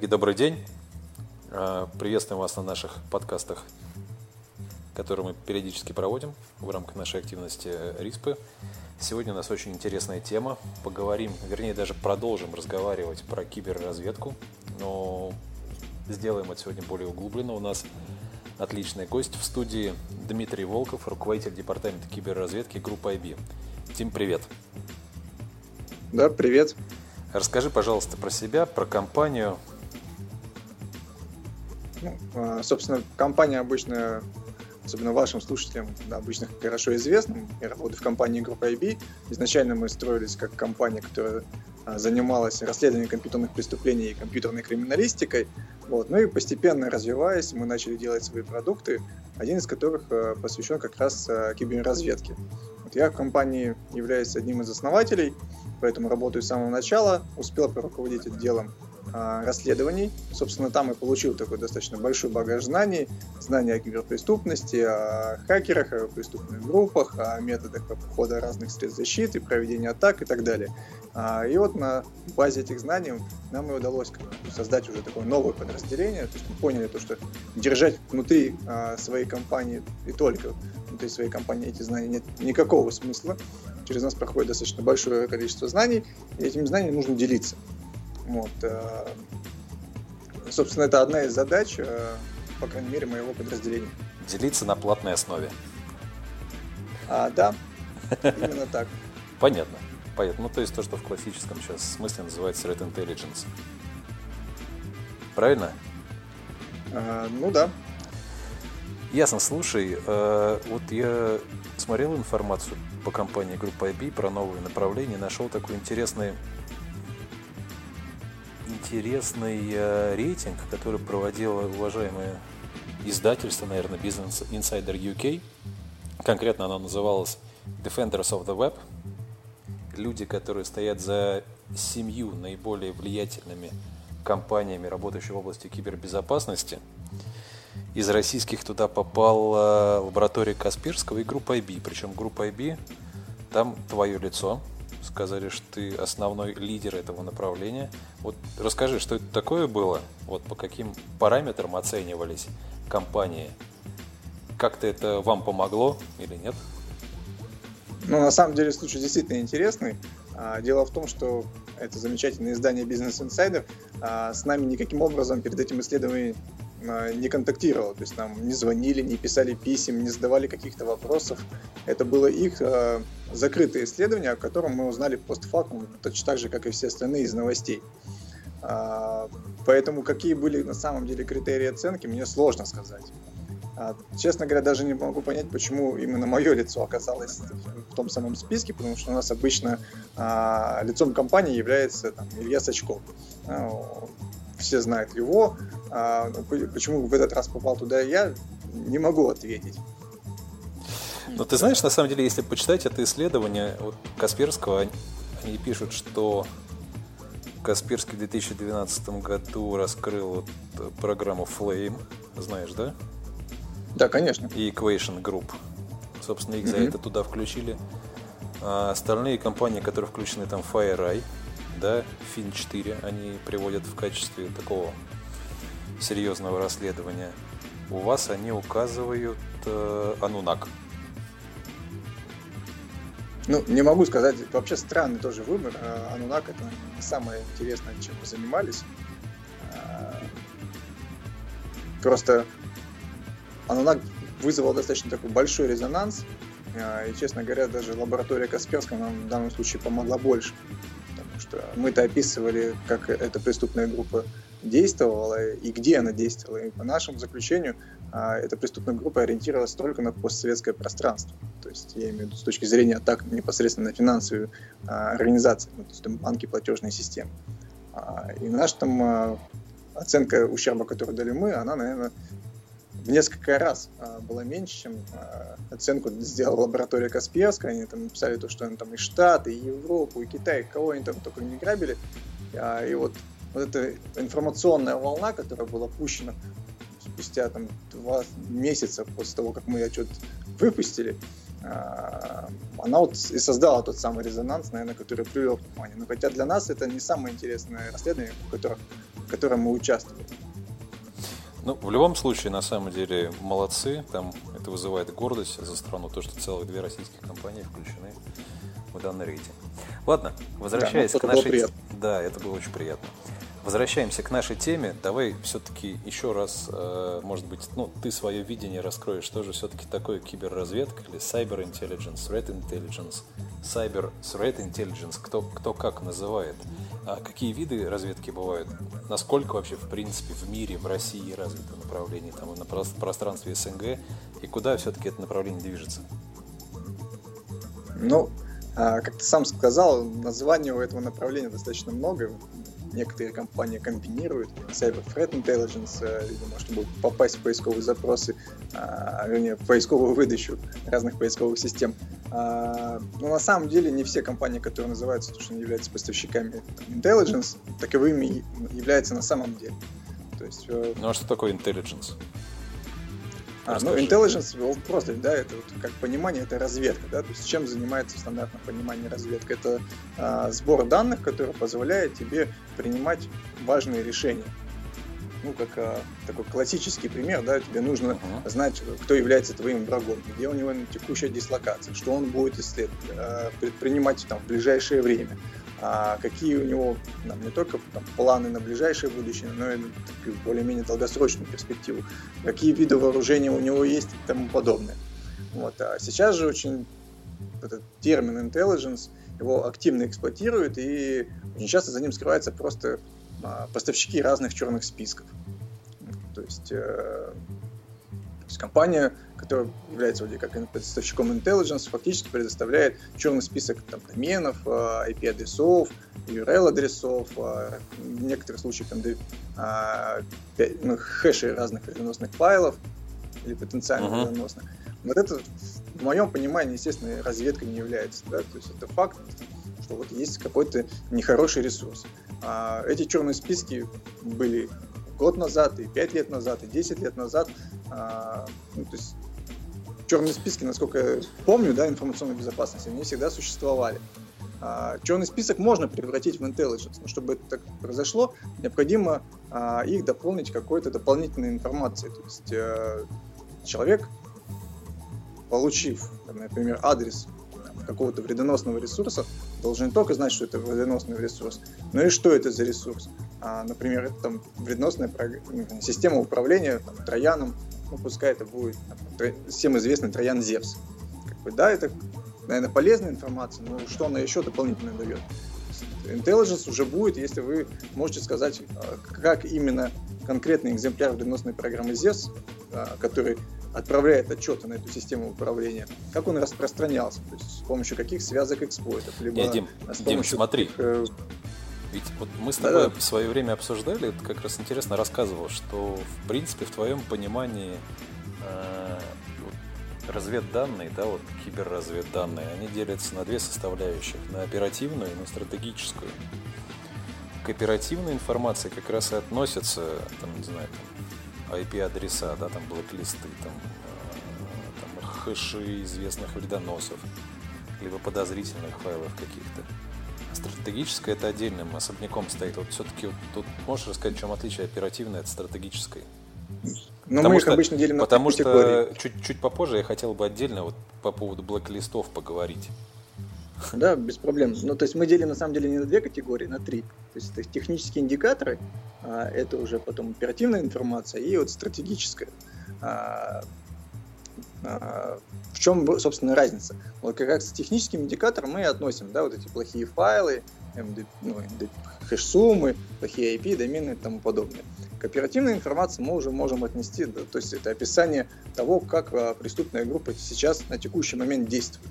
Коллеги, добрый день. А, приветствуем вас на наших подкастах, которые мы периодически проводим в рамках нашей активности РИСПы. Сегодня у нас очень интересная тема. Поговорим, вернее даже продолжим разговаривать про киберразведку, но сделаем это сегодня более углубленно. У нас отличный гость в студии Дмитрий Волков, руководитель департамента киберразведки группы IB. Тим, привет. Да, привет. Расскажи, пожалуйста, про себя, про компанию. Ну, а, собственно, компания обычно, особенно вашим слушателям, обычно хорошо известна. Я работаю в компании группы IB. Изначально мы строились как компания, которая а, занималась расследованием компьютерных преступлений и компьютерной криминалистикой. Вот. Ну и постепенно развиваясь, мы начали делать свои продукты, один из которых а, посвящен как раз киберразведке. Вот я в компании являюсь одним из основателей, поэтому работаю с самого начала, успел поруководить отделом расследований. Собственно, там и получил такой достаточно большой багаж знаний, знания о киберпреступности, о хакерах, о преступных группах, о методах обхода разных средств защиты, проведения атак и так далее. А, и вот на базе этих знаний нам и удалось создать уже такое новое подразделение. То есть мы поняли то, что держать внутри а, своей компании и только внутри своей компании эти знания нет никакого смысла. Через нас проходит достаточно большое количество знаний, и этими знаниями нужно делиться. Вот. Э, собственно, это одна из задач, э, по крайней мере, моего подразделения. Делиться на платной основе. А, да, именно так. Понятно. Понятно. Ну, то есть то, что в классическом сейчас смысле называется Threat Intelligence. Правильно? А, ну да. Ясно. Слушай, э, вот я смотрел информацию по компании Группа IB про новые направления, нашел такой интересный интересный э, рейтинг, который проводило уважаемое издательство, наверное, Business Insider UK. Конкретно оно называлось Defenders of the Web. Люди, которые стоят за семью наиболее влиятельными компаниями, работающими в области кибербезопасности. Из российских туда попала лаборатория Касперского и группа IB. Причем группа IB, там твое лицо, сказали, что ты основной лидер этого направления. Вот расскажи, что это такое было? Вот по каким параметрам оценивались компании? Как-то это вам помогло или нет? Ну, на самом деле случай действительно интересный. А, дело в том, что это замечательное издание Business Insider а, с нами никаким образом перед этим исследованием не контактировал, то есть нам не звонили, не писали писем, не задавали каких-то вопросов. Это было их э, закрытое исследование, о котором мы узнали постфактум, точно так же, как и все остальные из новостей. Э, поэтому какие были на самом деле критерии оценки, мне сложно сказать. А, честно говоря, даже не могу понять, почему именно мое лицо оказалось в том самом списке, потому что у нас обычно а, лицом компании является там, Илья Сачков. Все знают его. А, ну, почему в этот раз попал туда я, не могу ответить. Но ты знаешь, на самом деле, если почитать это исследование вот Касперского, они пишут, что Касперский в 2012 году раскрыл вот программу Flame, знаешь, да? Да, конечно. И Equation Group. Собственно, их mm-hmm. за это туда включили. А остальные компании, которые включены там FireEye, да, Fin4, они приводят в качестве такого серьезного расследования. У вас они указывают э, Анунак. Ну, не могу сказать, вообще странный тоже выбор. Э, Анунак это самое интересное, чем мы занимались. Э, просто Анунак вызвал достаточно такой большой резонанс, э, и, честно говоря, даже лаборатория Касперского нам в данном случае помогла больше что мы-то описывали, как эта преступная группа действовала и где она действовала. И по нашему заключению а, эта преступная группа ориентировалась только на постсоветское пространство. То есть я имею в виду с точки зрения атак непосредственно на финансовую а, организацию, ну, то есть банки, платежные системы. А, и наша там оценка ущерба, которую дали мы, она, наверное, несколько раз а, было меньше, чем а, оценку сделала лаборатория Касперская. Они там написали то, что они там и Штаты, и Европу, и Китай, кого они там только не грабили. А, и вот, вот эта информационная волна, которая была пущена спустя там два месяца после того, как мы отчет выпустили, а, она вот и создала тот самый резонанс, наверное, который привел к компании. Но хотя для нас это не самое интересное расследование, в котором в котором мы участвуем. Ну, в любом случае, на самом деле, молодцы. Там это вызывает гордость за страну, то, что целых две российские компании включены в данный рейтинг. Ладно, возвращаясь да, ну, к нашей... Да, это было очень приятно. Возвращаемся к нашей теме. Давай все-таки еще раз, э, может быть, ну, ты свое видение раскроешь. Что же все-таки такое киберразведка или cyber intelligence, threat intelligence, cyber threat intelligence, кто, кто как называет. А какие виды разведки бывают? Насколько вообще, в принципе, в мире, в России развито направление, там, на пространстве СНГ, и куда все-таки это направление движется? Ну, а, как ты сам сказал, названий у этого направления достаточно много некоторые компании комбинируют Cyber Threat Intelligence, э, видимо, чтобы попасть в поисковые запросы, а, вернее, в поисковую выдачу разных поисковых систем. А, но на самом деле не все компании, которые называются, то, что они являются поставщиками intelligence, таковыми являются на самом деле. То есть, э, ну а что такое intelligence? А, ну, intelligence просто, да, это вот как понимание, это разведка, да, то есть чем занимается в стандартном понимании разведка? Это а, сбор данных, который позволяет тебе принимать важные решения. Ну, как а, такой классический пример, да, тебе нужно uh-huh. знать, кто является твоим врагом, где у него текущая дислокация, что он будет исследовать, предпринимать там в ближайшее время а какие у него там, не только там, планы на ближайшее будущее, но и более-менее долгосрочную перспективу, какие виды вооружения у него есть и тому подобное. Вот. А сейчас же очень этот термин intelligence, его активно эксплуатируют, и очень часто за ним скрываются просто а, поставщики разных черных списков. То есть, э, то есть компания которая является вроде как поставщиком intelligence, фактически предоставляет черный список там, доменов, IP-адресов, URL-адресов, а, в некоторых случаях там, а, ну, хэши разных вредоносных файлов или потенциально uh-huh. вредоносных. Вот это, в моем понимании, естественно, разведка не является. Да? То есть это факт, что вот есть какой-то нехороший ресурс. А эти черные списки были год назад, и пять лет назад, и 10 лет назад. А, ну, то есть черные списки, насколько помню, да, информационной безопасности, они всегда существовали. А, черный список можно превратить в intelligence, но чтобы это так произошло, необходимо а, их дополнить какой-то дополнительной информацией. То есть а, человек, получив, например, адрес какого-то вредоносного ресурса, должен не только знать, что это вредоносный ресурс, но и что это за ресурс. А, например, это там вредоносная система управления там, трояном ну, пускай это будет всем известный Троян Зевс. Как бы, да, это, наверное, полезная информация, но что она еще дополнительно дает? Intelligence уже будет, если вы можете сказать, а, как именно конкретный экземпляр вредоносной программы ZES, а, который отправляет отчеты на эту систему управления, как он распространялся, то есть с помощью каких связок эксплойтов, либо Нет, Дим, с помощью Дим, смотри, каких, э, ведь вот мы с тобой да, в свое время обсуждали, это как раз интересно рассказывал, что в принципе в твоем понимании э, вот, разведданные, да, вот киберразведданные, они делятся на две составляющих, на оперативную и на стратегическую. К оперативной информации как раз и относятся, там, не знаю, там, IP-адреса, да, там блоклисты, там, э, там хэши известных вредоносов, либо подозрительных файлов каких-то. Стратегическое это отдельным особняком стоит. Вот все-таки вот, тут можешь рассказать, в чем отличие оперативной от стратегической? Но потому мы их что, обычно делим на Потому что чуть, чуть попозже я хотел бы отдельно вот по поводу блэк-листов поговорить. Да, без проблем. Ну, то есть мы делим на самом деле не на две категории, на три. То есть это технические индикаторы, а это уже потом оперативная информация и вот стратегическая. А, в чем, собственно, разница? Вот как раз к техническим индикаторам мы относим, да, вот эти плохие файлы, MD, ну, хэш-суммы, плохие IP, домены и тому подобное. К оперативной информации мы уже можем отнести, да, то есть это описание того, как а, преступная группа сейчас на текущий момент действует.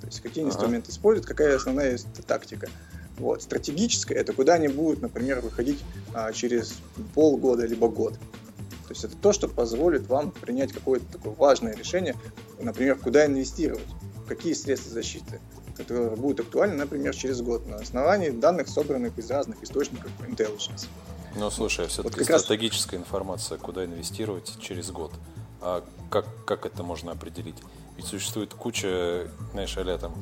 То есть какие ага. инструменты используют, какая основная тактика. Вот. Стратегическая это куда они будут, например, выходить а, через полгода либо год. То есть это то, что позволит вам принять какое-то такое важное решение, например, куда инвестировать, какие средства защиты, которые будут актуальны, например, через год на основании данных, собранных из разных источников intelligence. Ну, слушай, а все-таки вот стратегическая раз... информация, куда инвестировать через год. А как, как это можно определить? Ведь существует куча, знаешь, а там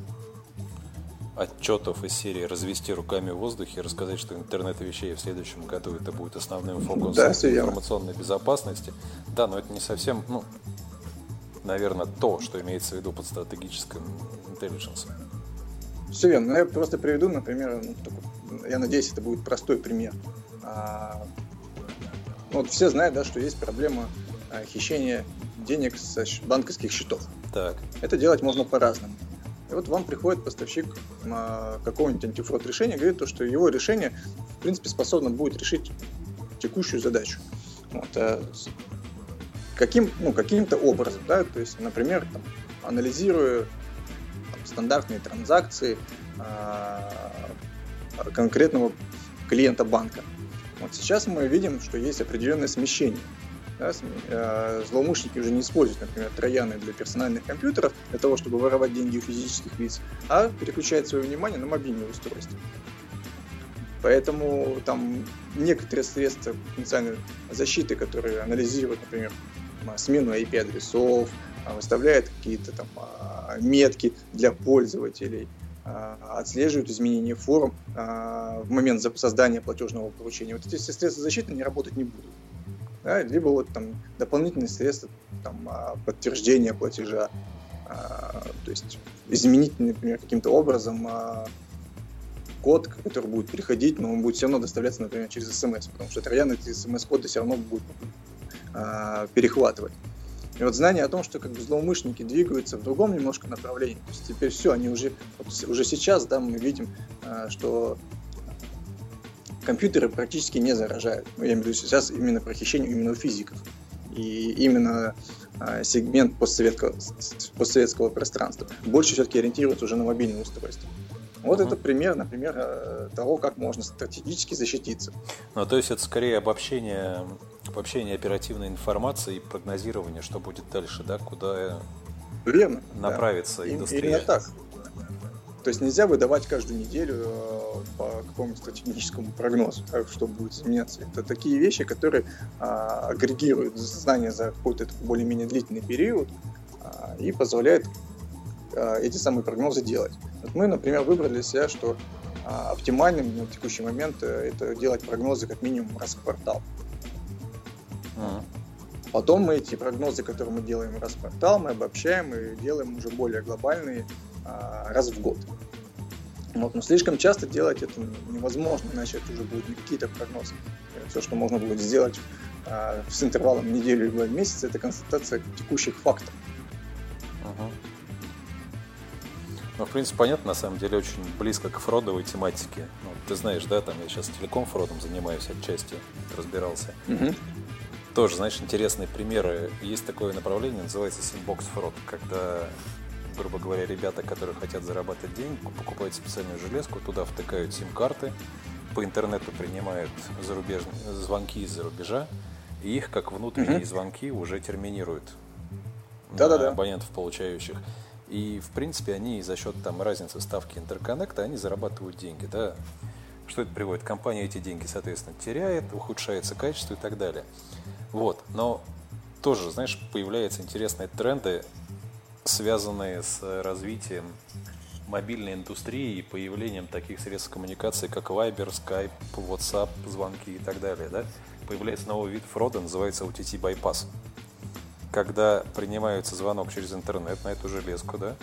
отчетов из серии развести руками в воздухе и рассказать, что интернет вещей в следующем году это будет основным фокусом да, информационной безопасности. Да, но это не совсем, ну, наверное, то, что имеется в виду под стратегическим intelligence. Все верно. Я просто приведу, например, ну, такой, я надеюсь, это будет простой пример. А, вот все знают, да, что есть проблема а, хищения денег с банковских счетов. Так. Это делать можно по-разному. И вот вам приходит поставщик а, какого-нибудь антифрод решения, говорит то, что его решение, в принципе, способно будет решить текущую задачу. Вот, а каким, ну, каким-то образом, да, то есть, например, там, анализируя там, стандартные транзакции а, конкретного клиента банка. Вот сейчас мы видим, что есть определенное смещение да, э, злоумышленники уже не используют, например, трояны для персональных компьютеров для того, чтобы воровать деньги у физических лиц, а переключают свое внимание на мобильные устройства. Поэтому там некоторые средства потенциальной защиты, которые анализируют, например, смену IP-адресов, а, выставляют какие-то там а, метки для пользователей, а, отслеживают изменения форм в момент создания платежного поручения. Вот эти все средства защиты не работать не будут да, либо вот там дополнительные средства там, а, подтверждения платежа, а, то есть изменить, например, каким-то образом а, код, который будет переходить, но он будет все равно доставляться, например, через смс, потому что троян эти смс-коды все равно будет перехватывать. И вот знание о том, что как бы злоумышленники двигаются в другом немножко направлении, то есть теперь все, они уже, вот, уже сейчас, да, мы видим, что компьютеры практически не заражают. Ну, я имею в виду сейчас именно про хищение именно у физиков. И именно а, сегмент постсоветского, постсоветского пространства больше все-таки ориентируется уже на мобильные устройства. Вот uh-huh. это пример, например, э, того, как можно стратегически защититься. Ну, то есть это скорее обобщение, обобщение оперативной информации и прогнозирование, что будет дальше, да, куда Верно, направится да. индустрия. Именно так. То есть нельзя выдавать каждую неделю э, по какому-то стратегическому прогнозу, что будет изменяться. Это такие вещи, которые а, агрегируют знания за какой-то более-менее длительный период а, и позволяют а, эти самые прогнозы делать. Вот мы, например, выбрали для себя, что оптимальным на текущий момент э, это делать прогнозы как минимум раз в квартал. Потом мы эти прогнозы, которые мы делаем раз в квартал, мы обобщаем и делаем уже более глобальные а, раз в год. Вот, но слишком часто делать это невозможно, иначе это уже будут не какие-то прогнозы. Все, что можно будет сделать а, с интервалом неделю или месяца, это констатация текущих фактов. Угу. Ну, в принципе, понятно, на самом деле, очень близко к фродовой тематике. Ну, ты знаешь, да, там я сейчас телеком фродом занимаюсь отчасти, разбирался. Угу. Тоже, знаешь, интересные примеры. Есть такое направление, называется sandbox фрод, когда грубо говоря, ребята, которые хотят зарабатывать деньги, покупают специальную железку, туда втыкают сим-карты, по интернету принимают зарубежные звонки из-за рубежа, и их, как внутренние угу. звонки, уже терминируют да -да -да. абонентов, получающих. И, в принципе, они за счет там, разницы ставки интерконнекта, они зарабатывают деньги. Да? Что это приводит? Компания эти деньги, соответственно, теряет, ухудшается качество и так далее. Вот. Но тоже, знаешь, появляются интересные тренды связанные с развитием мобильной индустрии и появлением таких средств коммуникации, как Viber, Skype, WhatsApp, звонки и так далее, да, появляется новый вид фрода, называется OTT bypass. Когда принимается звонок через интернет на эту железку, да,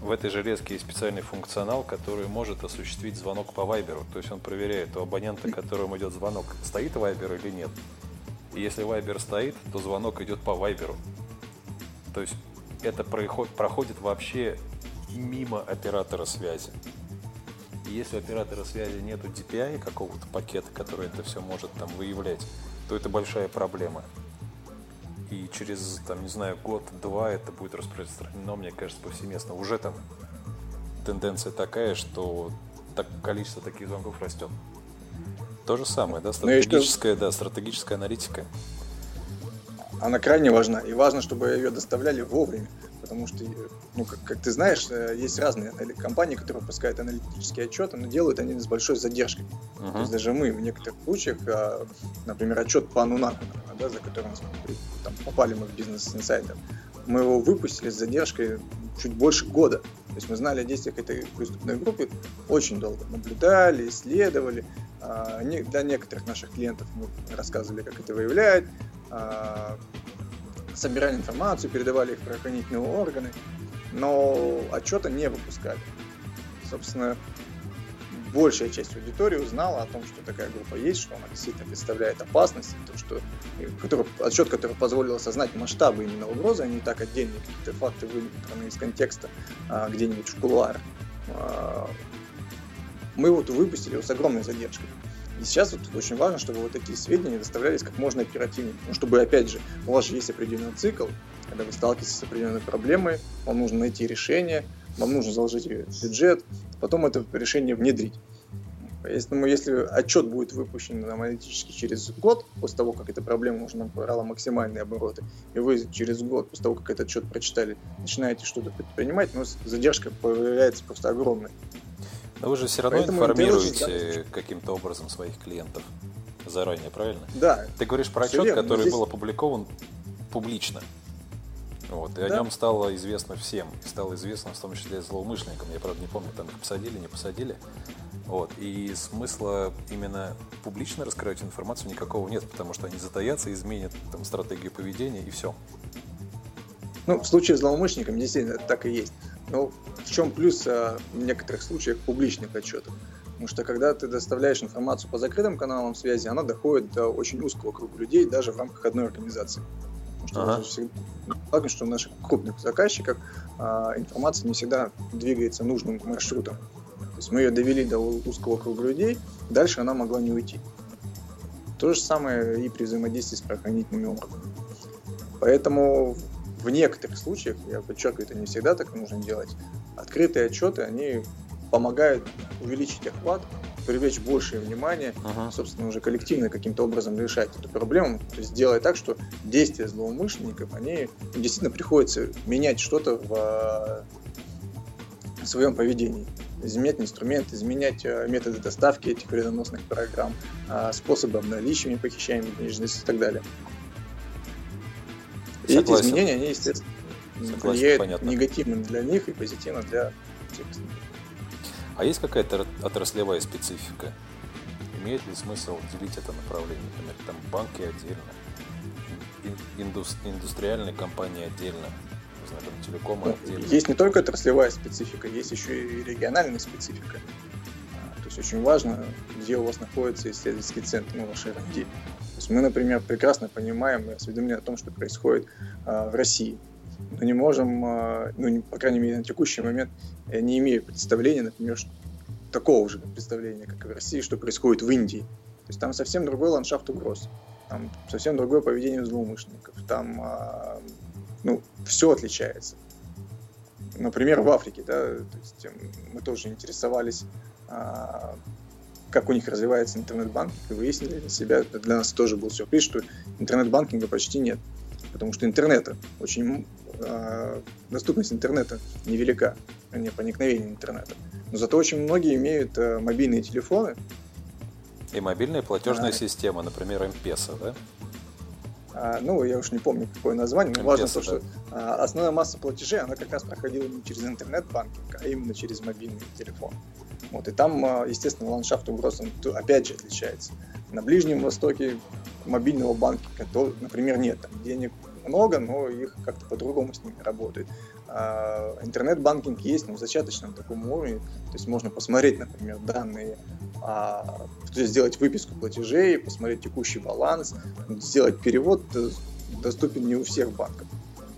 в этой железке есть специальный функционал, который может осуществить звонок по Viber. То есть он проверяет у абонента, которому идет звонок, стоит Viber или нет. И если Viber стоит, то звонок идет по Viber. То есть это проходит вообще мимо оператора связи. И если у оператора связи нет DPI какого-то пакета, который это все может там выявлять, то это большая проблема. И через, там, не знаю, год-два это будет распространено, мне кажется, повсеместно. Уже там тенденция такая, что так, количество таких звонков растет. То же самое, да, стратегическая, да, стратегическая аналитика она крайне важна. И важно, чтобы ее доставляли вовремя. Потому что, ну, как, как ты знаешь, э, есть разные компании, которые выпускают аналитические отчеты, но делают они с большой задержкой. Uh-huh. То есть даже мы в некоторых случаях, а, например, отчет по Анунаку, да, за который там, попали мы в бизнес инсайдер, мы его выпустили с задержкой чуть больше года. То есть мы знали о действиях этой преступной группы очень долго. Наблюдали, исследовали. А, для некоторых наших клиентов мы рассказывали, как это выявлять, а, собирали информацию, передавали их в правоохранительные органы, но отчета не выпускали. Собственно, большая часть аудитории узнала о том, что такая группа есть, что она действительно представляет опасность, то, что который, отчет, который позволил осознать масштабы именно угрозы, а не так отдельные какие-то факты выметанные из контекста а, где-нибудь в кулуарах. А, мы вот выпустили его с огромной задержкой. И сейчас вот очень важно, чтобы вот такие сведения доставлялись как можно оперативнее. Ну, чтобы, опять же, у вас же есть определенный цикл, когда вы сталкиваетесь с определенной проблемой, вам нужно найти решение, вам нужно заложить бюджет, потом это решение внедрить. Поэтому если отчет будет выпущен аналитически через год, после того, как эта проблема уже набрала максимальные обороты, и вы через год, после того, как этот отчет прочитали, начинаете что-то предпринимать, но задержка появляется просто огромной. Но вы же все равно Поэтому информируете каким-то образом своих клиентов заранее, правильно? Да. Ты говоришь про отчет, который здесь... был опубликован публично. Вот, и да. о нем стало известно всем. И стало известно в том числе злоумышленникам. Я, правда, не помню, там их посадили, не посадили. Вот. И смысла именно публично раскрывать информацию никакого нет, потому что они затаятся, изменят там, стратегию поведения и все. Ну, в случае с злоумышленниками действительно так и есть. Но в чем плюс а, в некоторых случаях публичных отчетов? Потому что когда ты доставляешь информацию по закрытым каналам связи, она доходит до очень узкого круга людей даже в рамках одной организации. Потому что ага. всегда, что у наших крупных заказчиков а, информация не всегда двигается нужным маршрутом. То есть мы ее довели до узкого круга людей, дальше она могла не уйти. То же самое и при взаимодействии с правоохранительными органами. Поэтому в некоторых случаях, я подчеркиваю, это не всегда так нужно делать, открытые отчеты, они помогают увеличить охват, привлечь большее внимание, uh-huh. собственно, уже коллективно каким-то образом решать эту проблему, то есть делая так, что действия злоумышленников, они действительно приходится менять что-то в, в своем поведении изменять инструменты, изменять э, методы доставки этих вредоносных программ, а, способы обналичивания похищаемой денежности и так далее. И эти изменения, они, естественно, Согласен, влияют понятно. негативно для них и позитивно для остальных. А есть какая-то отраслевая специфика? Имеет ли смысл делить это направление? Например, там банки отдельно, индус, индустриальные компании отдельно, не знаю, там телеком ну, отдельно. Есть не только отраслевая специфика, есть еще и региональная специфика. А, то есть очень важно, где у вас находится исследовательский центр, ну, ваш R&D. То есть мы, например, прекрасно понимаем и осведомлены о том, что происходит а, в России но не можем, а, ну, по крайней мере, на текущий момент, не имею представления, например, такого же представления, как и в России, что происходит в Индии. То есть там совсем другой ландшафт угроз, там совсем другое поведение злоумышленников, там а, ну, все отличается. Например, в Африке, да, то есть мы тоже интересовались, а, как у них развивается интернет-банкинг, и выяснили для себя, для нас тоже был сюрприз, что интернет-банкинга почти нет, потому что интернета очень э, доступность интернета невелика, а не проникновение интернета. Но зато очень многие имеют э, мобильные телефоны. И мобильная платежная а, система, например, M-Pesa, да? А, ну, я уж не помню, какое название, но важно то, что а, основная масса платежей, она как раз проходила не через интернет-банкинг, а именно через мобильный телефон. Вот, и там, а, естественно, ландшафт угроз, он опять же отличается. На Ближнем Востоке мобильного банкинга, то, например, нет. Там денег много, но их как-то по-другому с ними работает. А, интернет-банкинг есть, но в зачаточном таком уровне. То есть можно посмотреть, например, данные, а, то есть сделать выписку платежей, посмотреть текущий баланс, сделать перевод э, доступен не у всех банков.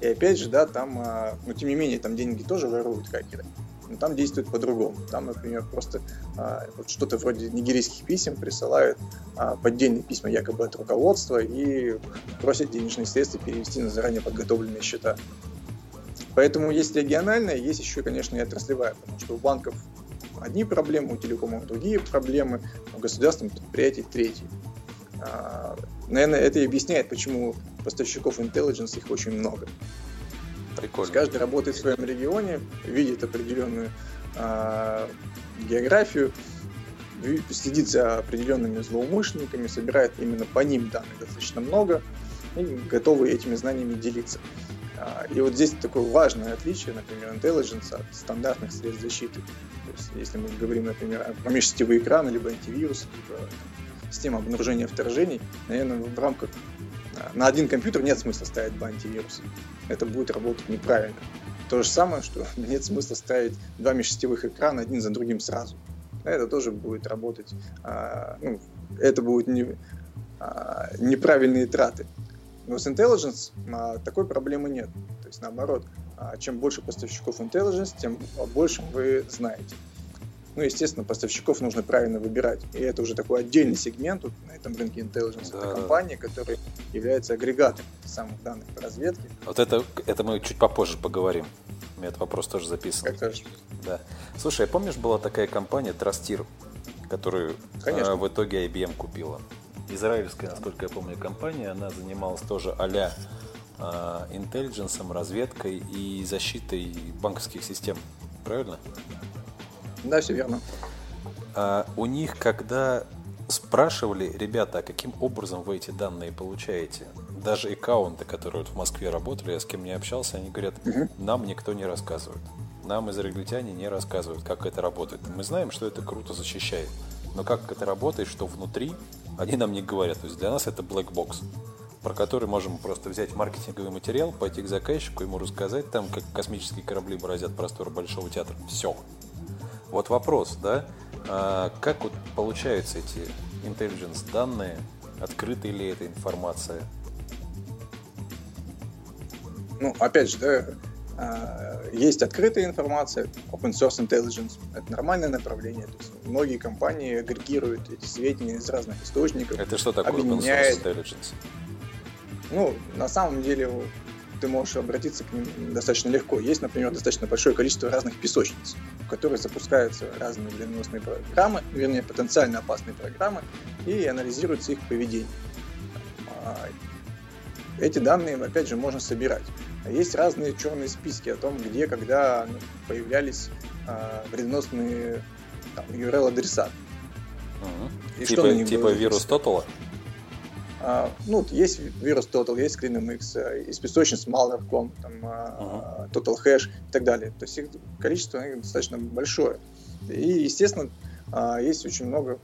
И опять же, да, там, а, но тем не менее, там деньги тоже воруют хакеры но там действует по-другому. Там, например, просто а, вот что-то вроде нигерийских писем присылают а, поддельные письма якобы от руководства и просят денежные средства перевести на заранее подготовленные счета. Поэтому есть региональная, есть еще, конечно, и отраслевая, потому что у банков одни проблемы, у телекомов другие проблемы, у государственных предприятий третьи. А, наверное, это и объясняет, почему поставщиков intelligence их очень много. Прикольно. Каждый работает в своем регионе, видит определенную э, географию, следит за определенными злоумышленниками, собирает именно по ним данных достаточно много и готовы этими знаниями делиться. А, и вот здесь такое важное отличие, например, intelligence от стандартных средств защиты. То есть, если мы говорим, например, о межсетевые экраны, либо антивирус, либо система обнаружения вторжений, наверное, в рамках на один компьютер нет смысла ставить два антивируса. Это будет работать неправильно. То же самое, что нет смысла ставить два межсетевых экрана один за другим сразу. Это тоже будет работать, а, ну, это будут не, а, неправильные траты. Но с Intelligence а, такой проблемы нет. То есть наоборот, а, чем больше поставщиков Intelligence, тем больше вы знаете. Ну, естественно, поставщиков нужно правильно выбирать. И это уже такой отдельный сегмент вот на этом рынке Intelligence. Да. Это компания, которая является агрегатом самых данных по разведке. Вот это, это мы чуть попозже поговорим. У меня этот вопрос тоже записан. Как тоже. Да. Слушай, а помнишь, была такая компания Trustir, которую Конечно. Э, в итоге IBM купила? израильская, насколько я помню, компания, она занималась тоже а-ля интеллидженсом, разведкой и защитой банковских систем. Правильно? Да, все верно. А у них, когда спрашивали, ребята, а каким образом вы эти данные получаете? Даже аккаунты, которые вот в Москве работали, я с кем не общался, они говорят, нам никто не рассказывает. Нам израильтяне не рассказывают, как это работает. Мы знаем, что это круто защищает. Но как это работает, что внутри, они нам не говорят. То есть для нас это black box, про который можем просто взять маркетинговый материал, пойти к заказчику, ему рассказать там, как космические корабли бороздят просторы Большого театра. Все. Вот вопрос, да, а как вот получаются эти intelligence данные, открыта ли эта информация? Ну, опять же, да, а, есть открытая информация, open source intelligence. Это нормальное направление. То есть многие компании агрегируют эти сведения из разных источников. Это что такое объединяет... open source intelligence? Ну, на самом деле ты можешь обратиться к ним достаточно легко. Есть, например, достаточно большое количество разных песочниц, в которые запускаются разные вредоносные программы, вернее, потенциально опасные программы, и анализируется их поведение. А, эти данные, опять же, можно собирать. Есть разные черные списки о том, где, когда ну, появлялись э, вредоносные там, URL-адреса. Угу. И типа, что типа вирус Total? А, ну, есть вирус Total, есть ScreenMX, э, есть песочниц Malware.com, там, uh-huh. Total Hash и так далее. То есть их количество их достаточно большое. И, естественно, а, есть очень много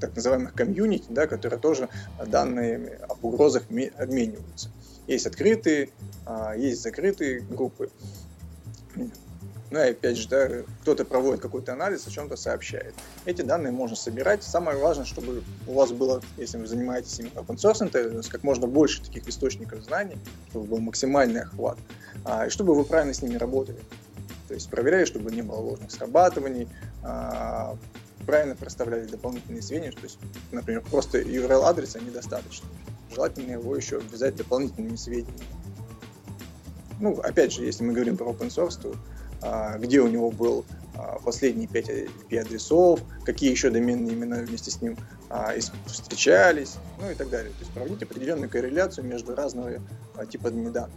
так называемых комьюнити, да, которые тоже данными об угрозах обмениваются. Есть открытые, а, есть закрытые группы. Ну и опять же, да, кто-то проводит какой-то анализ, о чем-то сообщает. Эти данные можно собирать. Самое важное, чтобы у вас было, если вы занимаетесь именно open source как можно больше таких источников знаний, чтобы был максимальный охват, а, и чтобы вы правильно с ними работали. То есть проверяли, чтобы не было ложных срабатываний, а, правильно проставляли дополнительные сведения, то есть, например, просто URL-адреса недостаточно желательно его еще обвязать дополнительными сведениями. Ну, опять же, если мы говорим про open source, то где у него был а, последние 5 IP-адресов, какие еще доменные имена вместе с ним а, встречались, ну и так далее. То есть проводить определенную корреляцию между разного а, типа данных.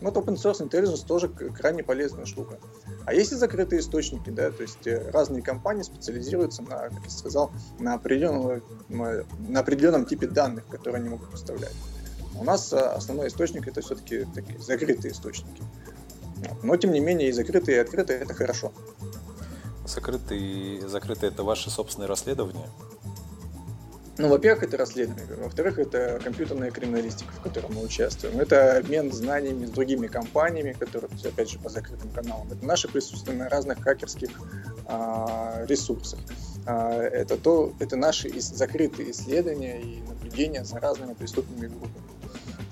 Вот open source intelligence тоже крайне полезная штука. А есть и закрытые источники, да, то есть э, разные компании специализируются на, как я сказал, на определенном, на определенном типе данных, которые они могут поставлять. У нас э, основной источник это все-таки такие закрытые источники. Но тем не менее и закрытые, и открытые это хорошо. Закрытые, закрытые это ваши собственные расследования? Ну, во-первых, это расследование. Во-вторых, это компьютерная криминалистика, в которой мы участвуем. Это обмен знаниями с другими компаниями, которые, опять же, по закрытым каналам. Это наше присутствие на разных хакерских а, ресурсах. А, это, то, это наши закрытые исследования и наблюдения за разными преступными группами.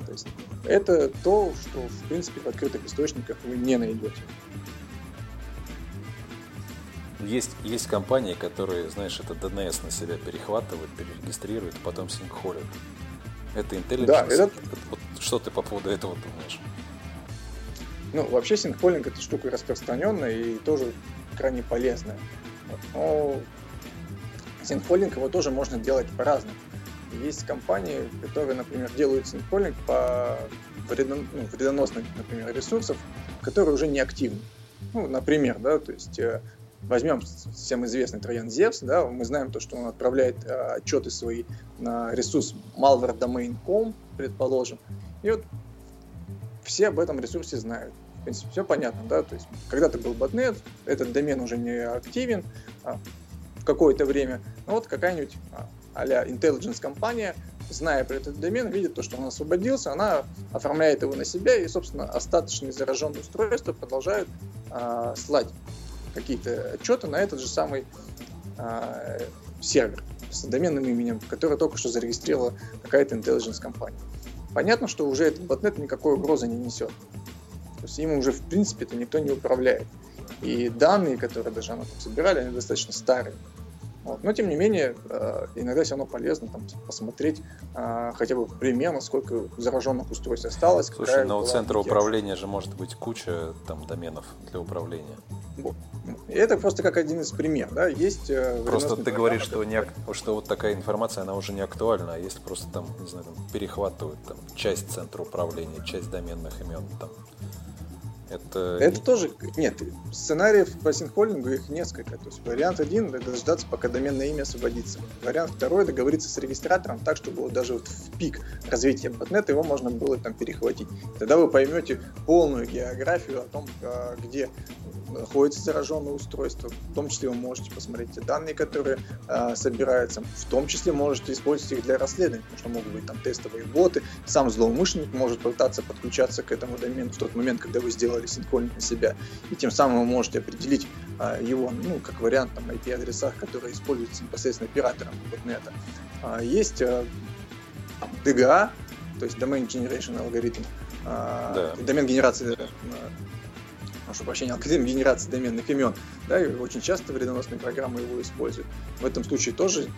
То есть это то, что, в принципе, в открытых источниках вы не найдете. Есть, есть компании, которые, знаешь, это DNS на себя перехватывают, перерегистрируют, а потом синхолят. Это intelligence. Да, это... Вот, что ты по поводу этого думаешь? Ну, вообще синхолинг это штука распространенная и тоже крайне полезная. Но синхолинг его тоже можно делать по-разному. Есть компании, которые, например, делают синхолинг по вредон, ну, вредоносным, например, ресурсов, которые уже не активны. Ну, например, да, то есть э, возьмем всем известный троян Zevs, да, мы знаем то, что он отправляет э, отчеты свои на ресурс malwaredomain.com, предположим, и вот все об этом ресурсе знают. В принципе, все понятно, да, то есть когда-то был ботнет, этот домен уже не активен а, какое-то время, но вот какая-нибудь а, а-ля intelligence компания, зная про этот домен, видит то, что он освободился, она оформляет его на себя, и, собственно, остаточные зараженные устройства продолжают а, слать какие-то отчеты на этот же самый а, сервер с доменным именем, который только что зарегистрировала какая-то intelligence компания. Понятно, что уже этот ботнет никакой угрозы не несет. То есть им уже в принципе это никто не управляет. И данные, которые даже она там собирали, они достаточно старые. Вот. Но, тем не менее, э, иногда все равно полезно там, посмотреть э, хотя бы примерно, сколько зараженных устройств осталось. Слушай, но у центра управления же может быть куча там доменов для управления. Вот. И это просто как один из примеров. Да? Есть э, просто ты говоришь, что, не, что вот такая информация, она уже не актуальна, а если просто там, не знаю, там, перехватывают там, часть центра управления, часть доменных имен, там, это, это тоже... Нет, сценариев по синхолингу их несколько. То есть вариант один — это дождаться, пока доменное имя освободится. Вариант второй — договориться с регистратором так, чтобы вот даже вот в пик развития ботнета его можно было там перехватить. Тогда вы поймете полную географию о том, а, где находится зараженное устройство. В том числе вы можете посмотреть те данные, которые э, собираются. В том числе можете использовать их для расследования, потому что могут быть там тестовые боты. Сам злоумышленник может пытаться подключаться к этому домену в тот момент, когда вы сделали синхронить на себя. И тем самым вы можете определить э, его, ну, как вариант, там, IP-адресах, которые используются непосредственно оператором ботнета. Э, есть э, DGA, то есть Domain Generation алгоритм, да. домен генерации прошу прощения, алгоритм генерации доменных имен, да, и очень часто вредоносные программы его используют. В этом случае тоже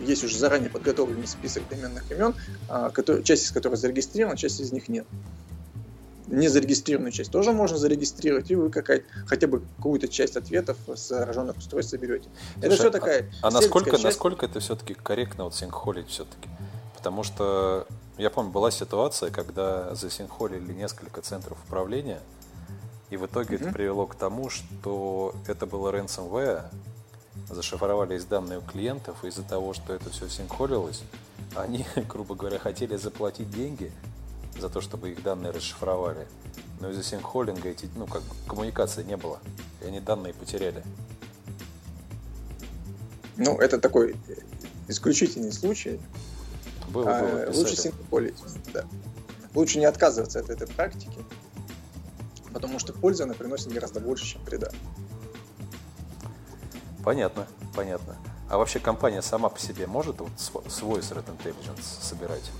есть уже заранее подготовленный список доменных имен, а, который, часть из которых зарегистрирована, часть из них нет. Незарегистрированную часть тоже можно зарегистрировать, и вы какая хотя бы какую-то часть ответов с зараженных устройств соберете. Слушай, это все такая. А, а насколько, часть... насколько это все-таки корректно вот синхолить все-таки? Потому что я помню, была ситуация, когда засинхолили несколько центров управления, и в итоге mm-hmm. это привело к тому, что это было ransomware, зашифровались данные у клиентов, и из-за того, что это все синхолилось, они, грубо говоря, хотели заплатить деньги за то, чтобы их данные расшифровали. Но из-за синхолинга эти, ну, как коммуникации не было, и они данные потеряли. Ну, это такой исключительный случай. Было, а, было, лучше синхолить, да. Лучше не отказываться от этой практики потому что пользы она приносит гораздо больше, чем вреда. Понятно, понятно. А вообще компания сама по себе может вот свой Threat Intelligence собирать?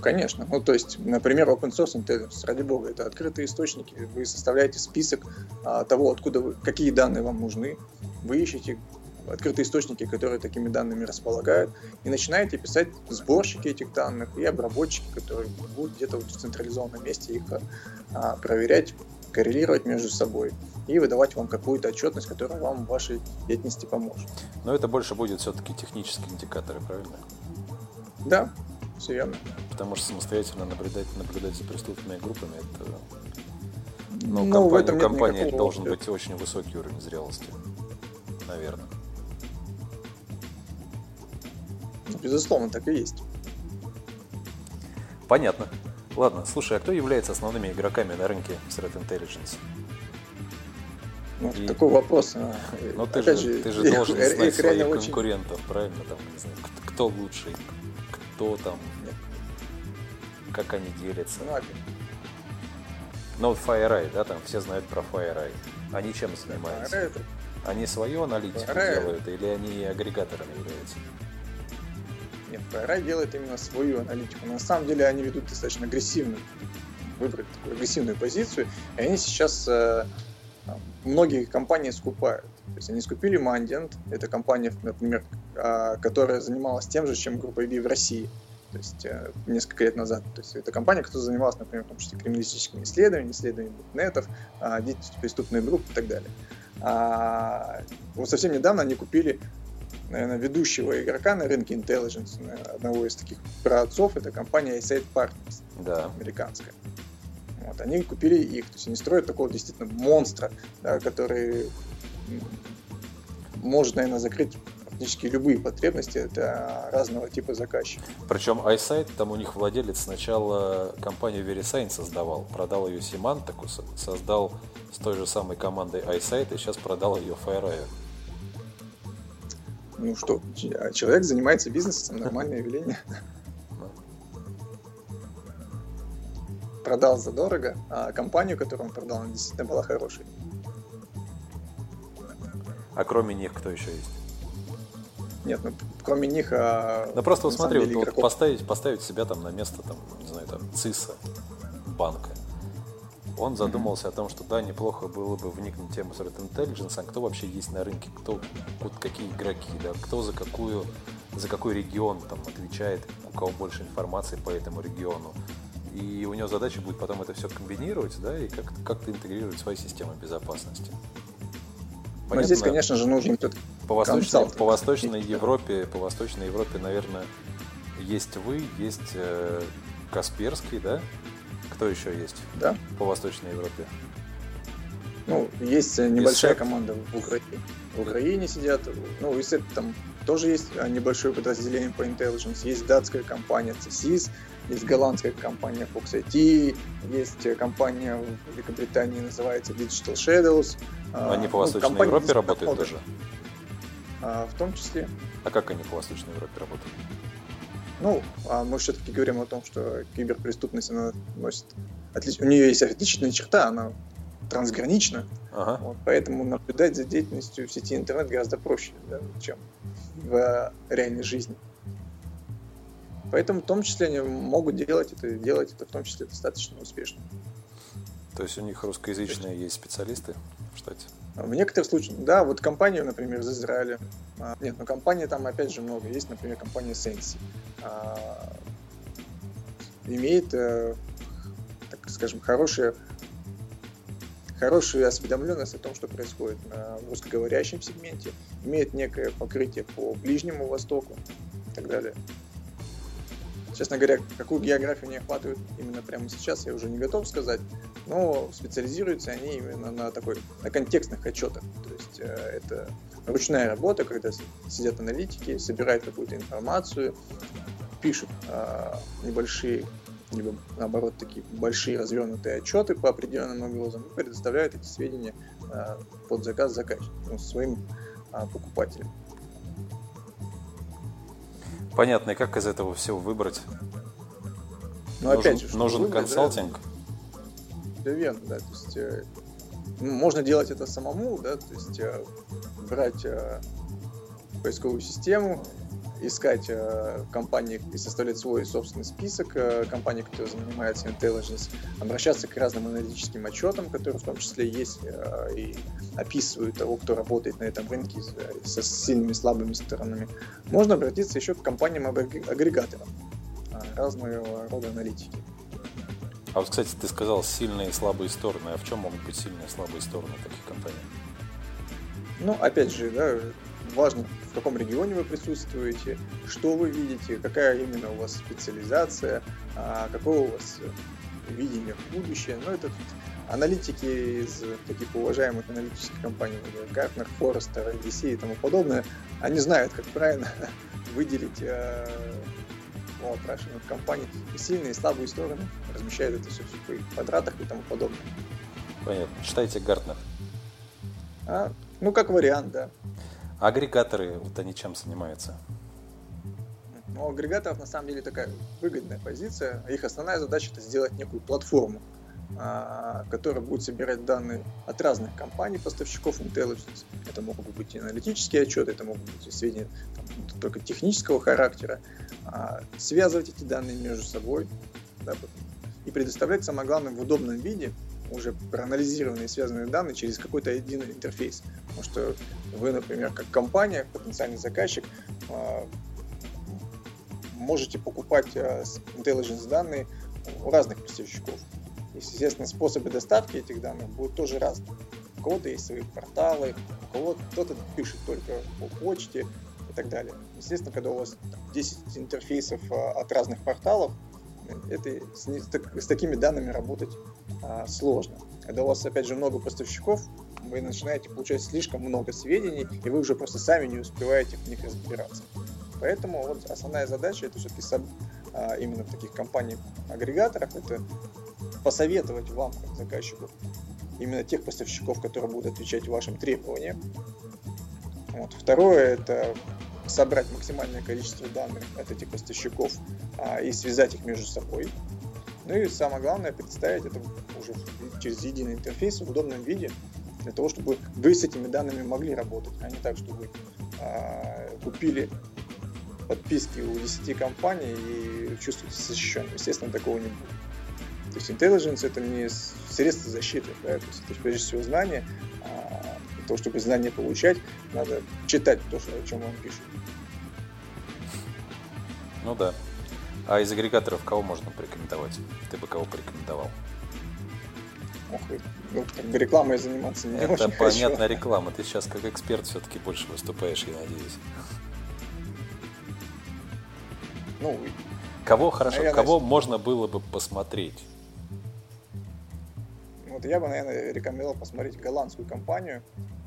Конечно. Ну, то есть, например, Open Source Intelligence, ради бога, это открытые источники. Вы составляете список а, того, откуда вы, какие данные вам нужны. Вы ищете открытые источники, которые такими данными располагают, и начинаете писать сборщики этих данных и обработчики, которые будут где-то в централизованном месте их а, проверять, коррелировать между собой и выдавать вам какую-то отчетность, которая вам в вашей деятельности поможет. Но это больше будет все-таки технические индикаторы, правильно? Да, все верно. Потому что самостоятельно наблюдать, наблюдать за преступными группами это ну, ну, компания, в этом компании должен быть очень высокий уровень зрелости, наверное. Безусловно, так и есть. Понятно. Ладно, слушай, а кто является основными игроками на рынке Threat Intelligence? Ну, и... такой вопрос. А, ну, ты же, же, ты же должен знать их своих конкурентов, очень... правильно? Там, не знаю, кто лучший, кто там, Нет. как они делятся. Ну, ну вот FireEye, да, там все знают про FireEye. Они чем занимаются? Они свою аналитику FireEye... делают или они агрегаторами являются? Нет, FireEye делает именно свою аналитику. На самом деле они ведут достаточно агрессивную, выбрать такую агрессивную позицию, и они сейчас э, многие компании скупают. То есть они скупили Mandiant, это компания, например, э, которая занималась тем же, чем группа IB в России, то есть э, несколько лет назад. То есть это компания, которая занималась, например, том числе криминалистическими исследованиями, исследованиями ботнетов, э, деятельностью преступных групп и так далее. А, вот совсем недавно они купили наверное, ведущего игрока на рынке Intelligence, одного из таких праотцов, это компания Asset Partners, да. американская. Вот, они купили их, то есть они строят такого действительно монстра, да, который может, наверное, закрыть практически любые потребности это разного типа заказчиков. Причем iSight, там у них владелец сначала компанию VeriSign создавал, продал ее Symantec, создал с той же самой командой iSight и сейчас продал ее FireEye. Ну что, человек занимается бизнесом, нормальное явление. Продал задорого, а компанию, которую он продал, она действительно была хорошей. А кроме них кто еще есть? Нет, ну кроме них... А, ну просто вот смотри, вот, вот поставить, поставить себя там на место, там, не знаю, там, ЦИСа, банка. Он задумался mm-hmm. о том, что да, неплохо было бы вникнуть в тему Threat Intelligence, а кто вообще есть на рынке, кто, вот какие игроки, да, кто за какую, за какой регион там отвечает, у кого больше информации по этому региону. И у него задача будет потом это все комбинировать, да, и как- как-то интегрировать свои системы безопасности. Понятно? Но здесь, конечно же, нужен по восточной, по восточной Европе, по восточной Европе, наверное, есть вы, есть э, Касперский, да? Кто еще есть? Да. По восточной Европе. Ну, есть небольшая команда в Украине. В Украине сидят. Ну, и там тоже есть небольшое подразделение по intelligence. Есть датская компания CSIS, есть голландская компания Fox IT, есть компания в Великобритании, называется Digital Shadows. Они по ну, Восточной ну, Европе работают тоже? А, в том числе. А как они по Восточной Европе работают? Ну, а мы все-таки говорим о том, что киберпреступность, она носит... Отлич... У нее есть отличительная черта, она трансгранична. Ага. Вот, поэтому наблюдать за деятельностью в сети интернет гораздо проще, да, чем в реальной жизни. Поэтому в том числе они могут делать это, делать это в том числе достаточно успешно. То есть у них русскоязычные есть специалисты в штате? В некоторых случаях, да, вот компания, например, из Израиля. А, нет, ну компании там опять же много. Есть, например, компания Sensi. А, имеет, э, так скажем, хорошие хорошую осведомленность о том, что происходит на русскоговорящем сегменте, имеет некое покрытие по Ближнему Востоку и так далее. Честно говоря, какую географию они охватывают именно прямо сейчас, я уже не готов сказать, но специализируются они именно на такой, на контекстных отчетах. То есть э, это ручная работа, когда сидят аналитики, собирают какую-то информацию, пишут э, небольшие либо наоборот такие большие развернутые отчеты по определенным угрозам и предоставляют эти сведения э, под заказ заказчику, ну, своим покупателям. Понятно, и как из этого всего выбрать? Ну, нужен, опять же, нужен выбрать, консалтинг. Да, да, верно, да. То есть э, ну, можно делать это самому, да, то есть э, брать э, поисковую систему, искать э, компании и составлять свой собственный список э, компаний, которые занимаются intelligence, обращаться к разным аналитическим отчетам, которые в том числе есть э, и описывают того, кто работает на этом рынке э, со сильными и слабыми сторонами. Можно обратиться еще к компаниям-агрегаторам э, разного рода аналитики. А вот, кстати, ты сказал сильные и слабые стороны. А в чем могут быть сильные и слабые стороны таких компаний? Ну, опять же, да, важно, в каком регионе вы присутствуете, что вы видите, какая именно у вас специализация, а, какое у вас видение в будущее. Но ну, это аналитики из таких уважаемых аналитических компаний, Gartner, Forrester, IDC и тому подобное, они знают, как правильно выделить э, у окрашенных компаний и сильные и слабые стороны, размещают это все в квадратах и тому подобное. Понятно. Читайте Гартнер. А, ну, как вариант, да. Агрегаторы, вот они чем занимаются? Ну, агрегаторов на самом деле такая выгодная позиция. Их основная задача это сделать некую платформу, а, которая будет собирать данные от разных компаний, поставщиков intelligence. Это могут быть аналитические отчеты, это могут быть сведения там, только технического характера. А, связывать эти данные между собой да, и предоставлять, самое главное, в удобном виде уже проанализированные связанные данные через какой-то один интерфейс. Потому что вы, например, как компания, потенциальный заказчик, а, можете покупать а, intelligence данные у разных поставщиков. Естественно, способы доставки этих данных будут тоже разные. У кого-то есть свои порталы, у кого-то кто-то пишет только по почте и так далее. Естественно, когда у вас 10 интерфейсов а, от разных порталов, это, с, с такими данными работать а, сложно. Когда у вас, опять же, много поставщиков, вы начинаете получать слишком много сведений, и вы уже просто сами не успеваете в них разбираться. Поэтому вот основная задача это все-таки а, именно в таких компаниях-агрегаторах, это посоветовать вам, как заказчику, именно тех поставщиков, которые будут отвечать вашим требованиям. Вот. Второе это собрать максимальное количество данных от этих поставщиков а, и связать их между собой. Ну и самое главное, представить это уже через единый интерфейс в удобном виде, для того, чтобы вы с этими данными могли работать, а не так, что вы а, купили подписки у 10 компаний и чувствуете защищенным. Естественно, такого не будет. То есть intelligence это не средство защиты, да, то есть это прежде всего знание. А для того, чтобы знания получать, надо читать то, что, о чем вам пишут. Ну да. А из агрегаторов кого можно порекомендовать? Ты бы кого порекомендовал? Ох, ну, как бы рекламой заниматься не Это очень понятная хочу. реклама. Ты сейчас как эксперт все-таки больше выступаешь, я надеюсь. Ну, Кого хорошо, Наверное, кого если- можно было бы посмотреть? вот я бы, наверное, рекомендовал посмотреть голландскую компанию.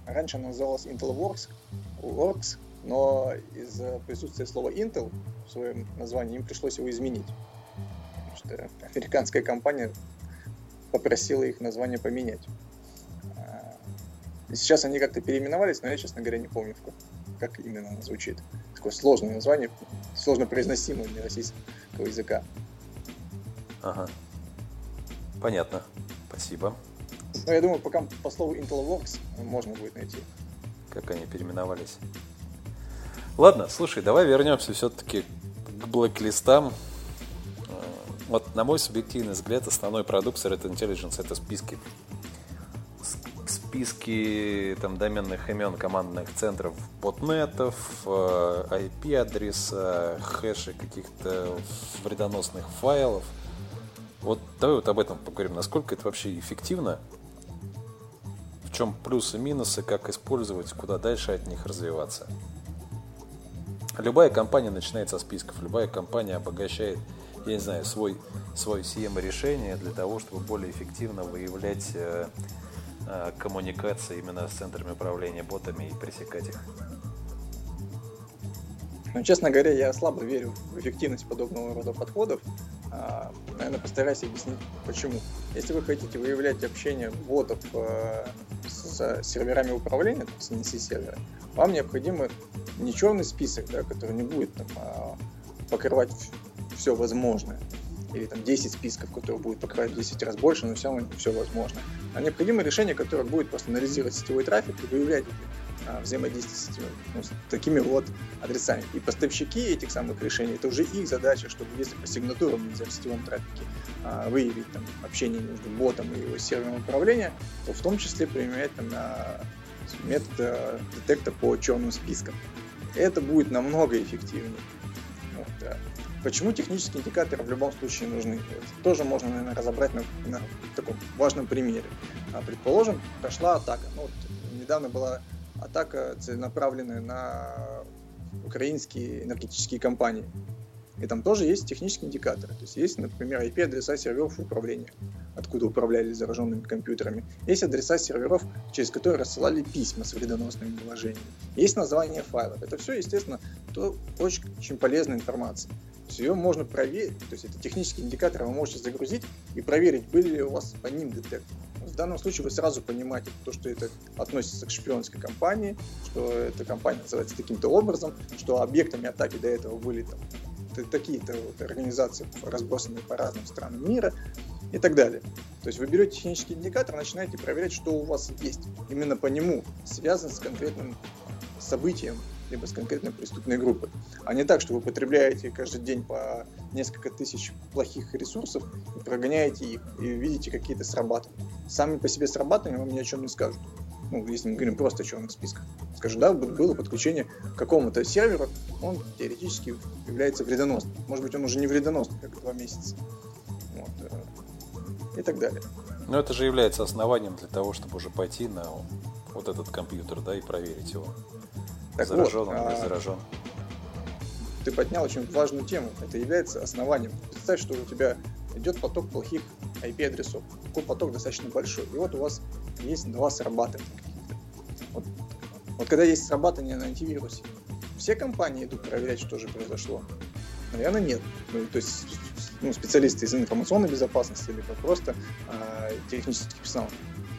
Раньше она называлась Intelworks, Works, но из-за присутствия слова Intel в своем названии им пришлось его изменить. Потому что американская компания попросила их название поменять. А, сейчас они как-то переименовались, но я, честно говоря, не помню, как, именно оно звучит. Такое сложное название, сложно произносимое для российского языка. Ага. Понятно. Спасибо. Но я думаю, пока по слову Intelworks можно будет найти. Как они переименовались. Ладно, слушай, давай вернемся все-таки к блэк-листам. Э, Вот, на мой субъективный взгляд, основной продукт Threat Intelligence это списки. Списки там, доменных имен командных центров ботнетов, э, IP-адреса, хэши каких-то вредоносных файлов. Вот давай вот об этом поговорим. Насколько это вообще эффективно? В чем плюсы, минусы, как использовать, куда дальше от них развиваться? Любая компания начинает со списков, любая компания обогащает, я не знаю, свой, свой CM-решение для того, чтобы более эффективно выявлять э, э, коммуникации именно с центрами управления ботами и пресекать их. Но, честно говоря, я слабо верю в эффективность подобного рода подходов. А, Наверное, постараюсь объяснить, почему. Если вы хотите выявлять общение ботов э, с серверами управления, то есть NC сервера, вам необходимо не черный список, да, который не будет там, а, покрывать все возможное, или там 10 списков, которые будут покрывать в 10 раз больше, но все все возможно. А необходимо решение, которое будет просто анализировать сетевой трафик и выявлять а, взаимодействие с, этими, ну, с такими вот адресами. И поставщики этих самых решений, это уже их задача, чтобы если по сигнатурам нельзя в сетевом трафике а, выявить там, общение между ботом и его сервером управления, то в том числе применять там, на метод э, детекта по черным спискам. Это будет намного эффективнее. Вот, да. Почему технические индикаторы в любом случае нужны? Это тоже можно, наверное, разобрать на, на таком важном примере. А, Предположим, прошла атака. Ну, вот недавно была атака целенаправленная на украинские энергетические компании. И там тоже есть технические индикаторы. То есть есть, например, IP-адреса серверов управления, откуда управляли зараженными компьютерами. Есть адреса серверов, через которые рассылали письма с вредоносными вложениями. Есть название файлов. Это все, естественно, то очень, очень полезная информация. То есть ее можно проверить, то есть это технический индикатор, вы можете загрузить и проверить, были ли у вас по ним детекторы. В данном случае вы сразу понимаете, то, что это относится к шпионской компании, что эта компания называется таким-то образом, что объектами атаки до этого были там, такие-то вот организации, разбросанные по разным странам мира и так далее. То есть вы берете технический индикатор, начинаете проверять, что у вас есть. Именно по нему связан с конкретным событием, либо с конкретной преступной группой. А не так, что вы потребляете каждый день по несколько тысяч плохих ресурсов и прогоняете их, и видите какие-то срабатывания. Сами по себе срабатывания вам ни о чем не скажут. Ну, если мы говорим просто о черных списках. Скажу, да, было подключение к какому-то серверу, он теоретически является вредоносным. Может быть, он уже не вредоносный, как два месяца. Вот, э, и так далее. Но это же является основанием для того, чтобы уже пойти на вот этот компьютер, да, и проверить его. Так заражен вот, он или а, заражен. ты поднял очень важную тему. Это является основанием. Представь, что у тебя идет поток плохих IP-адресов. Такой поток достаточно большой. И вот у вас есть два срабатывания. Вот когда есть срабатывание на антивирусе, все компании идут проверять, что же произошло. Наверное, нет. Ну, то есть ну, специалисты из информационной безопасности, либо просто э, технический персонал.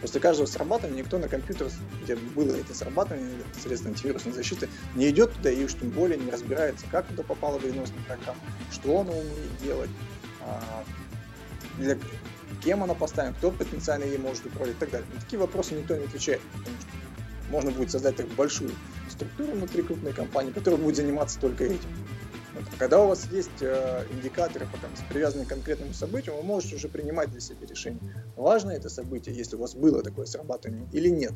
После каждого срабатывания никто на компьютер, где было это срабатывание, средства антивирусной защиты, не идет туда и уж тем более не разбирается, как туда попала вредоносная программа, что она умеет делать, а, для кем она поставлена, кто потенциально ей может управлять и так далее. На такие вопросы никто не отвечает, потому что можно будет создать так большую структуру внутри крупной компании, которая будет заниматься только этим. Когда у вас есть э, индикаторы, потом, привязанные к конкретному событию, вы можете уже принимать для себя решение, важно это событие, если у вас было такое срабатывание или нет.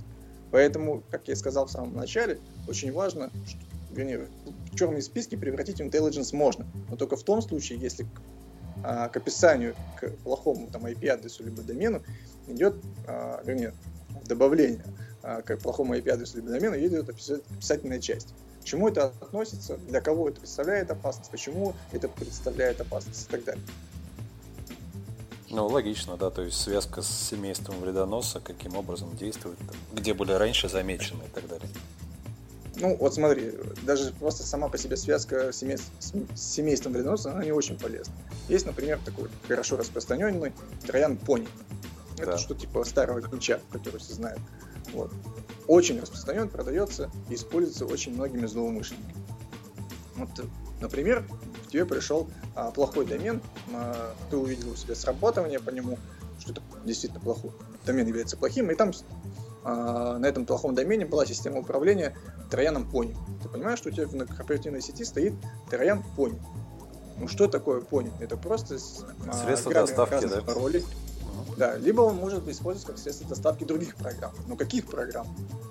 Поэтому, как я сказал в самом начале, очень важно, что, вернее, черные списки превратить в intelligence можно, но только в том случае, если к, а, к описанию, к плохому там, IP-адресу либо домену идет, а, вернее, добавление а, к плохому IP-адресу либо домену идет описательная часть чему это относится, для кого это представляет опасность, почему это представляет опасность и так далее. Ну, логично, да, то есть связка с семейством вредоноса, каким образом действует, где были раньше замечены и так далее. Ну, вот смотри, даже просто сама по себе связка с семейством вредоноса, она не очень полезна. Есть, например, такой хорошо распространенный троян пони. Это да. что типа старого ключа, который все знают. Вот очень распространен, продается и используется очень многими злоумышленниками. Вот, например, к тебе пришел а, плохой домен, а, ты увидел у себя срабатывание по нему, что это действительно плохой. Домен является плохим, и там а, на этом плохом домене была система управления трояном пони. Ты понимаешь, что у тебя в корпоративной сети стоит троян пони. Ну что такое пони? Это просто а, средство доставки, да? паролей, да, либо он может использоваться как средство доставки других программ. Но каких программ?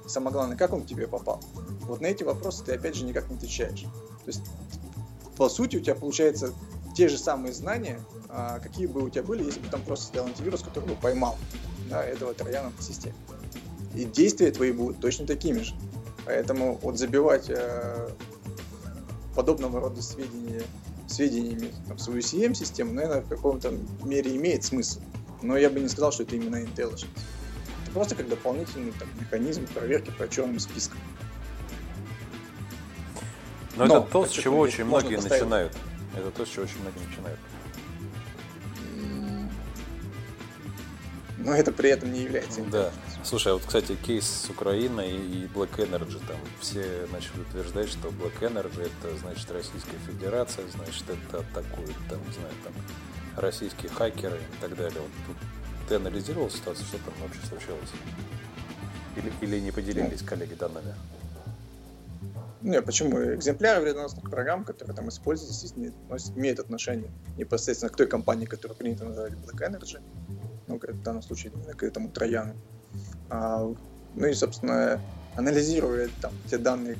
Самое главное, как он к тебе попал? Вот на эти вопросы ты опять же никак не отвечаешь. То есть, по сути, у тебя получается те же самые знания, а, какие бы у тебя были, если бы там просто сделал антивирус, который бы поймал да, этого трояна в системе. И действия твои будут точно такими же. Поэтому вот забивать э, подобного рода сведения, сведениями там, свою CM-систему, наверное, в каком-то мере имеет смысл. Но я бы не сказал, что это именно intelligence. Это просто как дополнительный так, механизм проверки по черным спискам. Но, Но это то, с чего очень многие поставить... начинают. Это то, с чего очень многие начинают. Но это при этом не является Да. Слушай, а вот, кстати, кейс с Украиной и Black Energy, там все начали утверждать, что Black Energy это значит Российская Федерация, значит это атакует, там, не знаю, там российские хакеры и так далее. Вот ты анализировал ситуацию, что там вообще случилось? Или, или не поделились коллеги данными? Не, почему? Экземпляры вредоносных программ, которые там используются, естественно, имеют отношение непосредственно к той компании, которую принято называть Black Energy, ну, в данном случае к этому Трояну. А, ну и, собственно, анализируя там те данные,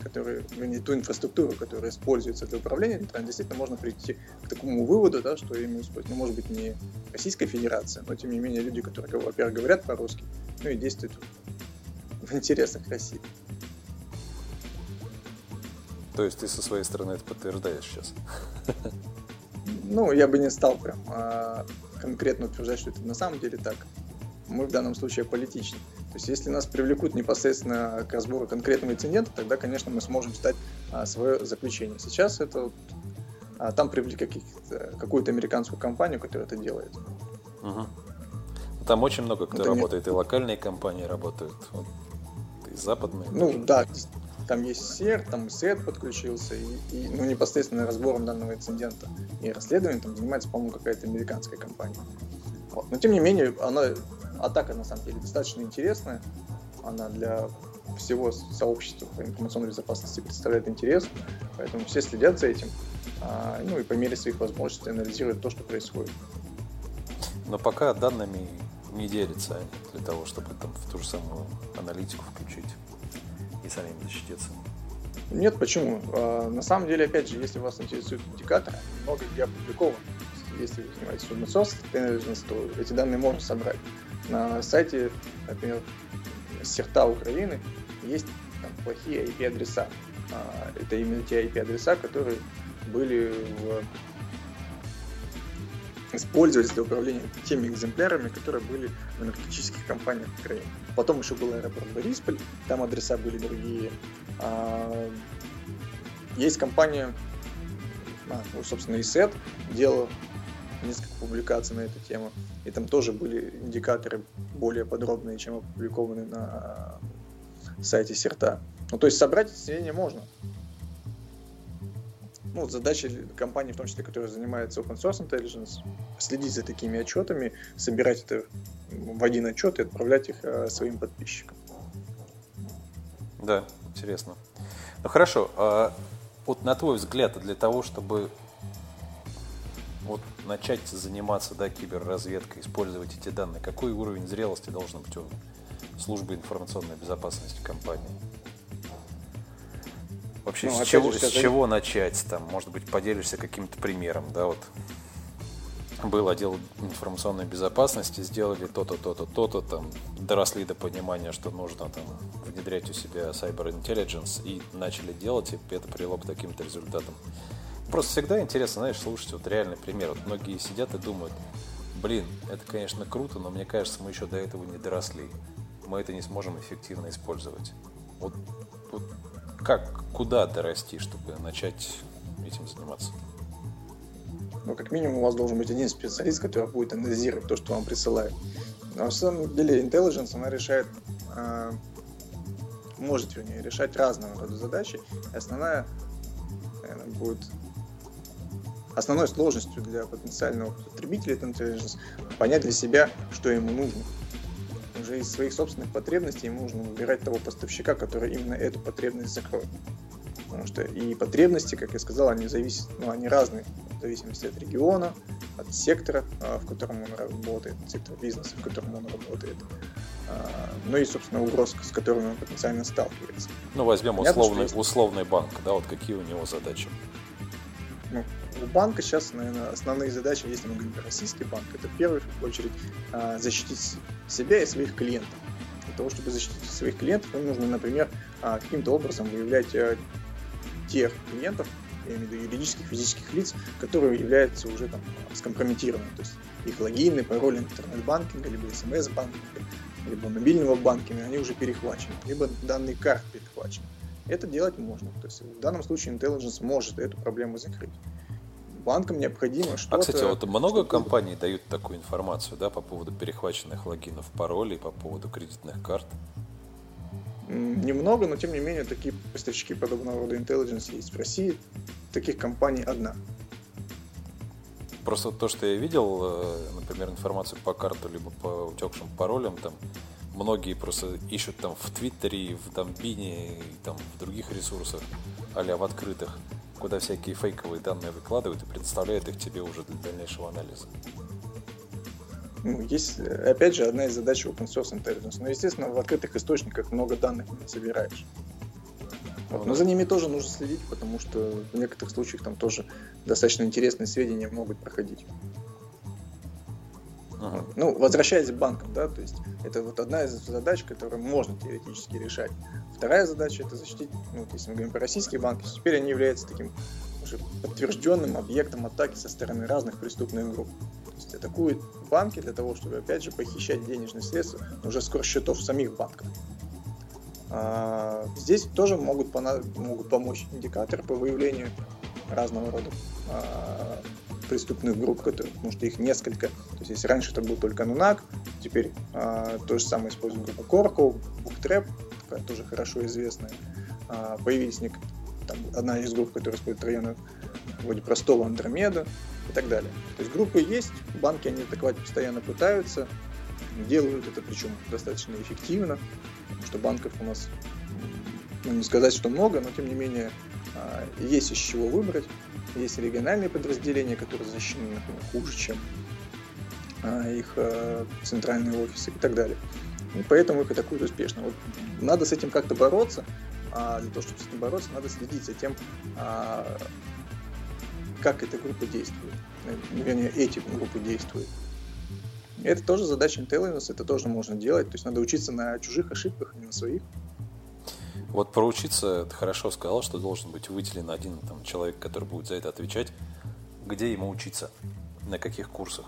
которые, вернее, ту инфраструктуру, которая используется для управления электроном, действительно можно прийти к такому выводу, да, что именно используют, ну, может быть, не Российская Федерация, но, тем не менее, люди, которые, во-первых, говорят по-русски, ну и действуют в интересах России. То есть ты со своей стороны это подтверждаешь сейчас? Ну, я бы не стал прям а, конкретно утверждать, что это на самом деле так. Мы в данном случае политичны. То есть если нас привлекут непосредственно к разбору конкретного инцидента, тогда, конечно, мы сможем стать а, свое заключение. Сейчас это вот, а, там привлекли какую-то американскую компанию, которая это делает. Угу. Там очень много кто это работает, не... и локальные компании работают, вот, и западные. Ну да, там есть СЕР, там СЭД подключился, и, и ну, непосредственно разбором данного инцидента и расследованием там занимается, по-моему, какая-то американская компания. Вот. Но тем не менее, она атака на самом деле достаточно интересная. Она для всего сообщества по информационной безопасности представляет интерес, поэтому все следят за этим, а, ну и по мере своих возможностей анализируют то, что происходит. Но пока данными не делятся они для того, чтобы там в ту же самую аналитику включить и самим защититься. Нет, почему? А, на самом деле, опять же, если вас интересует индикатор, много где опубликовано. Если вы занимаетесь open source, то эти данные можно собрать на сайте, например, Серта Украины есть там, плохие IP-адреса. А, это именно те IP-адреса, которые были в использовать для управления теми экземплярами, которые были в энергетических компаниях в Украине. Потом еще был аэропорт Борисполь, там адреса были другие. А, есть компания, а, ну, собственно, ИСЭТ делал несколько публикаций на эту тему, и там тоже были индикаторы более подробные, чем опубликованы на сайте СЕРТа. Ну, то есть собрать сведения можно. Ну, задача компании, в том числе, которая занимается open source intelligence, следить за такими отчетами, собирать это в один отчет и отправлять их э, своим подписчикам. Да, интересно. Ну хорошо, а вот на твой взгляд, для того, чтобы вот начать заниматься да, киберразведкой, использовать эти данные, какой уровень зрелости должен быть у службы информационной безопасности компании? Вообще, ну, с, чего, же, с чего начать? Там, может быть, поделишься каким-то примером, да, вот был отдел информационной безопасности, сделали то-то, то-то, то-то, там, доросли до понимания, что нужно там внедрять у себя Cyber Intelligence и начали делать, и это привело к таким-то результатам. Просто всегда интересно, знаешь, слушать вот реальный пример. Вот многие сидят и думают, блин, это, конечно, круто, но мне кажется, мы еще до этого не доросли. Мы это не сможем эффективно использовать. Вот, вот как, куда дорасти, чтобы начать этим заниматься? Ну, как минимум, у вас должен быть один специалист, который будет анализировать то, что вам присылают. Но на самом деле Intelligence, она решает, э, может, вернее, решать разного рода задачи. И основная наверное, будет основной сложностью для потенциального потребителя Intelligence понять для себя, что ему нужно. Уже из своих собственных потребностей ему нужно выбирать того поставщика, который именно эту потребность закроет. Потому что и потребности, как я сказал, они зависят, ну, они разные в зависимости от региона, от сектора, а, в котором он работает, сектора бизнеса, в котором он работает. А, ну и, собственно, угроз, с которыми он потенциально сталкивается. Ну, возьмем условный, есть... условный банк, да, вот какие у него задачи? Ну, у банка сейчас, наверное, основные задачи, если мы говорим про российский банк, это в первую очередь а, защитить себя и своих клиентов. Для того, чтобы защитить своих клиентов, им нужно, например, каким-то образом выявлять тех клиентов, я имею в виду юридических, физических лиц, которые являются уже там скомпрометированными. То есть их логины, пароли интернет-банкинга, либо смс-банкинга, либо мобильного банкинга, они уже перехвачены, либо данные карт перехвачены. Это делать можно. То есть в данном случае Intelligence может эту проблему закрыть. Банкам необходимо что-то... А, кстати, вот много компаний дают такую информацию, да, по поводу перехваченных логинов, паролей, по поводу кредитных карт? Немного, но тем не менее такие поставщики подобного рода intelligence есть в России. Таких компаний одна. Просто то, что я видел, э, например, информацию по карту либо по утекшим паролям, там многие просто ищут там в Твиттере, в Дамбине и там в других ресурсах, а в открытых, куда всякие фейковые данные выкладывают и предоставляют их тебе уже для дальнейшего анализа. Ну, есть, опять же, одна из задач open source intelligence. Но, естественно, в открытых источниках много данных не собираешь. Вот. Но за ними тоже нужно следить, потому что в некоторых случаях там тоже достаточно интересные сведения могут проходить. Ну, возвращаясь к банкам, да, то есть это вот одна из задач, которую можно теоретически решать. Вторая задача это защитить, ну, если мы говорим про российские банки, теперь они являются таким уже подтвержденным объектом атаки со стороны разных преступных групп есть атакуют банки для того, чтобы, опять же, похищать денежные средства, уже скоро счетов самих банков. А, здесь тоже могут, могут помочь индикаторы по выявлению разного рода а, преступных групп, которые, потому что их несколько. То есть если раньше это был только Нунак, теперь а, то же самое используем группа Корко, Буктреп, такая тоже хорошо известная. А, появились нек... там, одна из групп, которая использует районы вроде простого Андромеда, и так далее. То есть группы есть, банки они атаковать постоянно пытаются, делают это причем достаточно эффективно, потому что банков у нас, ну не сказать, что много, но тем не менее а, есть из чего выбрать. Есть региональные подразделения, которые защищены например, хуже, чем а, их а, центральные офисы и так далее. И поэтому их атакуют успешно. Вот надо с этим как-то бороться, а для того, чтобы с этим бороться, надо следить за тем, как эта группа действует, э, вернее, эти группы действуют. Это тоже задача intelligence, это тоже можно делать, то есть надо учиться на чужих ошибках, а не на своих. Вот проучиться, ты хорошо сказал, что должен быть выделен один там, человек, который будет за это отвечать. Где ему учиться? на каких курсах?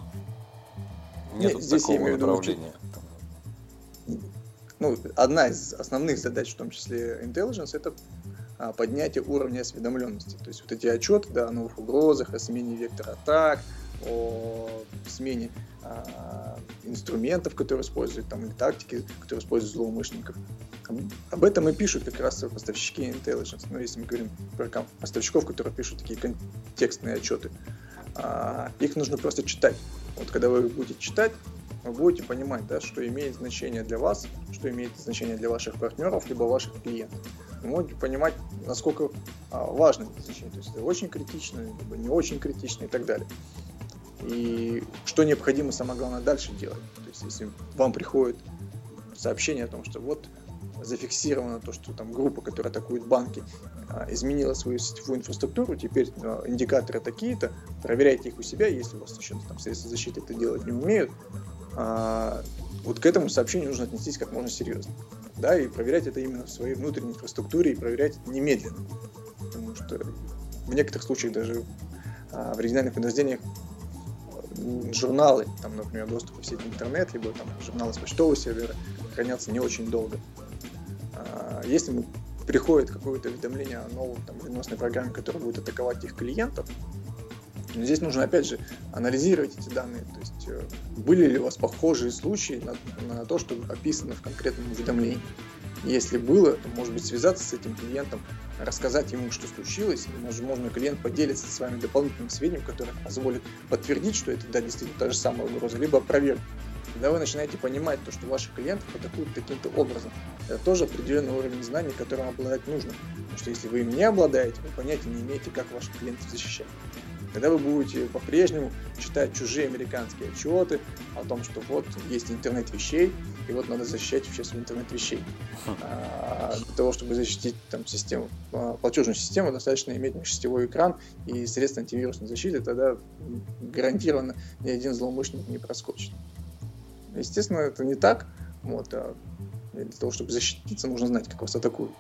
Нет, Нет здесь такого я. Ну, одна из основных задач, в том числе intelligence, это а, поднятие уровня осведомленности. То есть вот эти отчеты да, о новых угрозах, о смене вектора атак, о смене инструментов, которые используют, там, или тактики, которые используют злоумышленников. Об этом и пишут как раз поставщики intelligence. Но если мы говорим про поставщиков, которые пишут такие контекстные отчеты, а, их нужно просто читать. Вот когда вы будете читать, вы будете понимать, да, что имеет значение для вас, что имеет значение для ваших партнеров, либо ваших клиентов. Вы можете понимать, насколько а, важно это значение. То есть это очень критично, либо не очень критично и так далее. И что необходимо, самое главное, дальше делать. То есть если вам приходит сообщение о том, что вот зафиксировано то, что там группа, которая атакует банки, а, изменила свою сетевую инфраструктуру, теперь а, индикаторы такие-то, проверяйте их у себя, если у вас еще там средства защиты это делать не умеют, а, вот к этому сообщению нужно отнестись как можно серьезно. Да, и проверять это именно в своей внутренней инфраструктуре и проверять немедленно. Потому что в некоторых случаях даже в региональных подразделениях журналы, там, например, доступ в сеть интернет, либо там журналы с почтового сервера хранятся не очень долго. А, если приходит какое-то уведомление о новой там, вредоносной программе, которая будет атаковать их клиентов, здесь нужно, опять же, анализировать эти данные. То есть, э, были ли у вас похожие случаи на, на то, что описано в конкретном уведомлении. Если было, то, может быть, связаться с этим клиентом, рассказать ему, что случилось, и, возможно, клиент поделится с вами дополнительным сведением, которое позволит подтвердить, что это, да, действительно та же самая угроза, либо проверить когда вы начинаете понимать то, что ваших клиентов атакуют таким-то образом, это тоже определенный уровень знаний, которым обладать нужно. Потому что если вы им не обладаете, вы понятия не имеете, как ваших клиентов защищать. Когда вы будете по-прежнему читать чужие американские отчеты о том, что вот есть интернет вещей, и вот надо защищать свой интернет вещей. А, для того, чтобы защитить там, систему, а, платежную систему, достаточно иметь межсетевой экран и средства антивирусной защиты, тогда гарантированно ни один злоумышленник не проскочит. Естественно, это не так. Вот, а для того, чтобы защититься, нужно знать, как вас атакуют.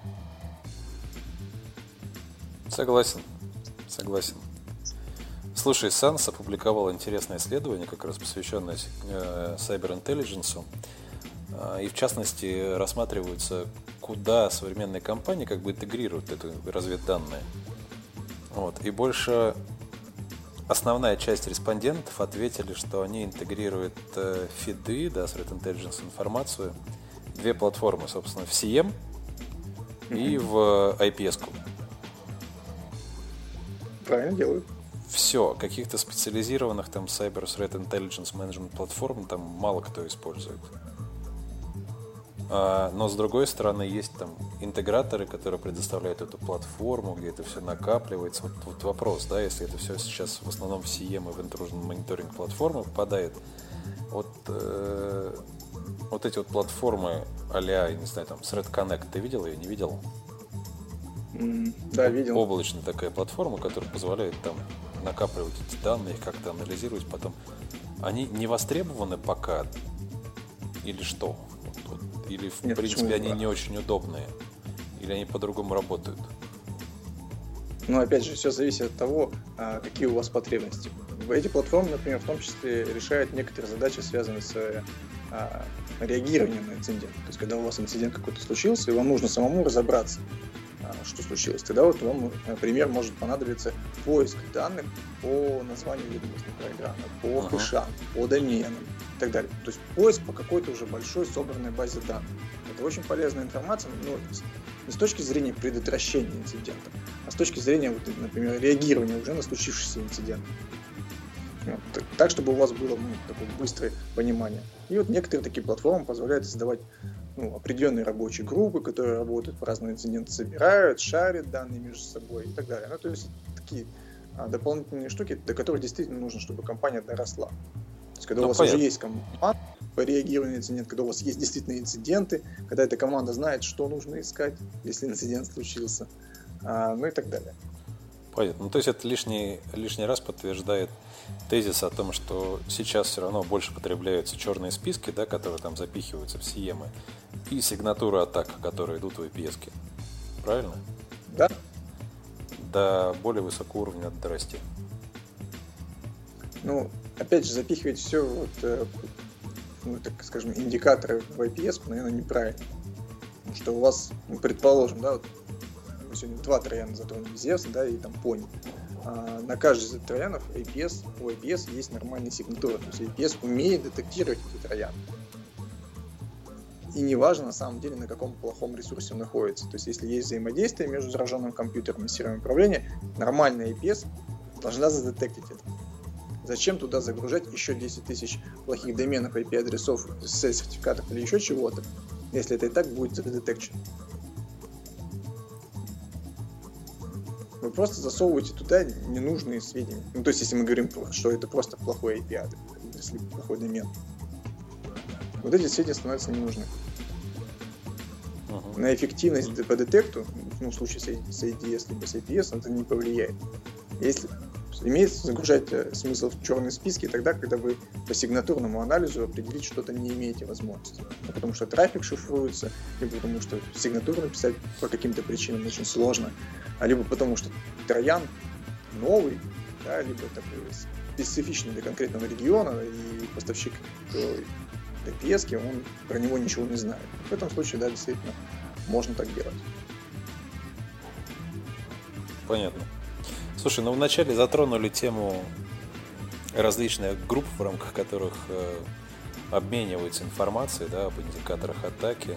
Согласен. Согласен. Слушай, Санс опубликовал интересное исследование, как раз посвященное э, Cyber Intelligence. Э, и в частности рассматриваются, куда современные компании как бы интегрируют эту разведданные. Вот. И больше Основная часть респондентов ответили, что они интегрируют э, фиды, да, Threat Intelligence информацию, две платформы, собственно, в CM и в IPS. -ку. Правильно делают. Все, каких-то специализированных там Cyber Threat Intelligence Management платформ там мало кто использует. А, но с другой стороны, есть там интеграторы, которые предоставляют эту платформу, где это все накапливается. Вот, вот вопрос, да, если это все сейчас в основном в CM и в Intrusion мониторинг платформы попадает, вот, э, вот эти вот платформы а-ля, не знаю, там, Thread Connect, ты видел ее, не видел? Mm, да, видел. Облачная такая платформа, которая позволяет там накапливать эти данные, их как-то анализировать потом. Они не востребованы пока или что? Или, в Нет, принципе, они не очень удобные? Или они по-другому работают? Ну, опять же, все зависит от того, а, какие у вас потребности. Эти платформы, например, в том числе решают некоторые задачи, связанные с а, реагированием на инцидент. То есть, когда у вас инцидент какой-то случился, и вам нужно самому разобраться, а, что случилось. Тогда вот вам, например, может понадобиться поиск данных по названию ведомостной программы, по uh-huh. хэшам, по доменам так далее. То есть поиск по какой-то уже большой собранной базе данных. Это очень полезная информация, но не с точки зрения предотвращения инцидента, а с точки зрения, вот, например, реагирования уже на случившийся инцидент. Вот, так, чтобы у вас было ну, такое быстрое понимание. И вот некоторые такие платформы позволяют создавать ну, определенные рабочие группы, которые работают по разным инцидентам, собирают, шарят данные между собой и так далее. Ну, то есть такие а, дополнительные штуки, до которых действительно нужно, чтобы компания доросла. То есть, когда ну, у вас понятно. уже есть команда по реагированию на инцидент, когда у вас есть действительно инциденты, когда эта команда знает, что нужно искать, если инцидент случился, а, ну и так далее. Понятно. Ну, то есть это лишний, лишний раз подтверждает тезис о том, что сейчас все равно больше потребляются черные списки, да, которые там запихиваются в сиемы, и сигнатуры атак, которые идут в VPS. -ке. Правильно? Да. До более высокого уровня надо дорасти. Ну, опять же, запихивать все вот, э, ну, так скажем, индикаторы в IPS, наверное, неправильно. Потому что у вас, ну, предположим, да, вот мы сегодня два трояна затронули, Зевс, да, и там Пони. А, на каждый из троянов APS, у APS есть нормальные сигнатуры, то есть APS умеет детектировать эти трояны. И неважно на самом деле, на каком плохом ресурсе он находится. То есть, если есть взаимодействие между зараженным компьютером и сервером управления, нормальная APS должна задетектить это. Зачем туда загружать еще 10 тысяч плохих доменов IP-адресов, сертификатов или еще чего-то, если это и так будет задетекчено? Вы просто засовываете туда ненужные сведения. Ну, то есть, если мы говорим, что это просто плохой IP-адрес, если плохой домен. Вот эти сведения становятся ненужными. На эффективность по детекту, ну, в случае с ADS либо с APS, это не повлияет. Если имеет загружать э, смысл в черные списки тогда, когда вы по сигнатурному анализу определить что-то не имеете возможности. Ну, потому что трафик шифруется, либо потому что сигнатуру написать по каким-то причинам очень сложно, а либо потому что троян новый, да, либо такой специфичный для конкретного региона, и поставщик DPS, он про него ничего не знает. В этом случае, да, действительно, можно так делать. Понятно. Слушай, ну вначале затронули тему различных групп, в рамках которых э, обмениваются информацией да, об индикаторах атаки.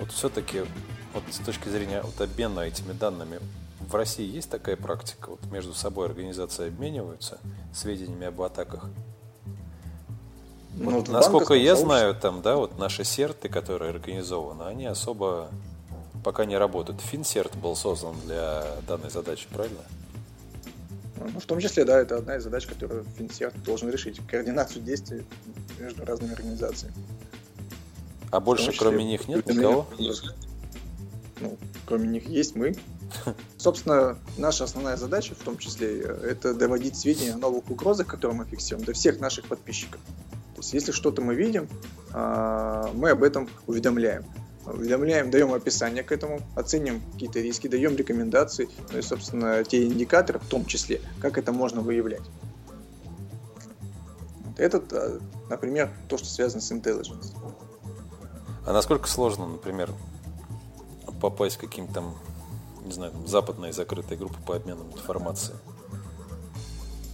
Вот все-таки вот с точки зрения вот, обмена этими данными в России есть такая практика? Вот между собой организации обмениваются сведениями об атаках? Ну, вот, насколько я знаю, там, да, вот наши серты, которые организованы, они особо пока не работают. Финсерт был создан для данной задачи, правильно? Ну, в том числе, да, это одна из задач, которую Финсерт должен решить. Координацию действий между разными организациями. А больше числе, кроме них нет никого? Ну, кроме них есть мы. Собственно, наша основная задача, в том числе, это доводить сведения о новых угрозах, которые мы фиксируем, до всех наших подписчиков. То есть, если что-то мы видим, а, мы об этом уведомляем уведомляем, даем описание к этому, оценим какие-то риски, даем рекомендации, ну и, собственно, те индикаторы в том числе, как это можно выявлять. Этот, а, например, то, что связано с intelligence. А насколько сложно, например, попасть в каким-то, не знаю, западные закрытые группы по обмену информацией?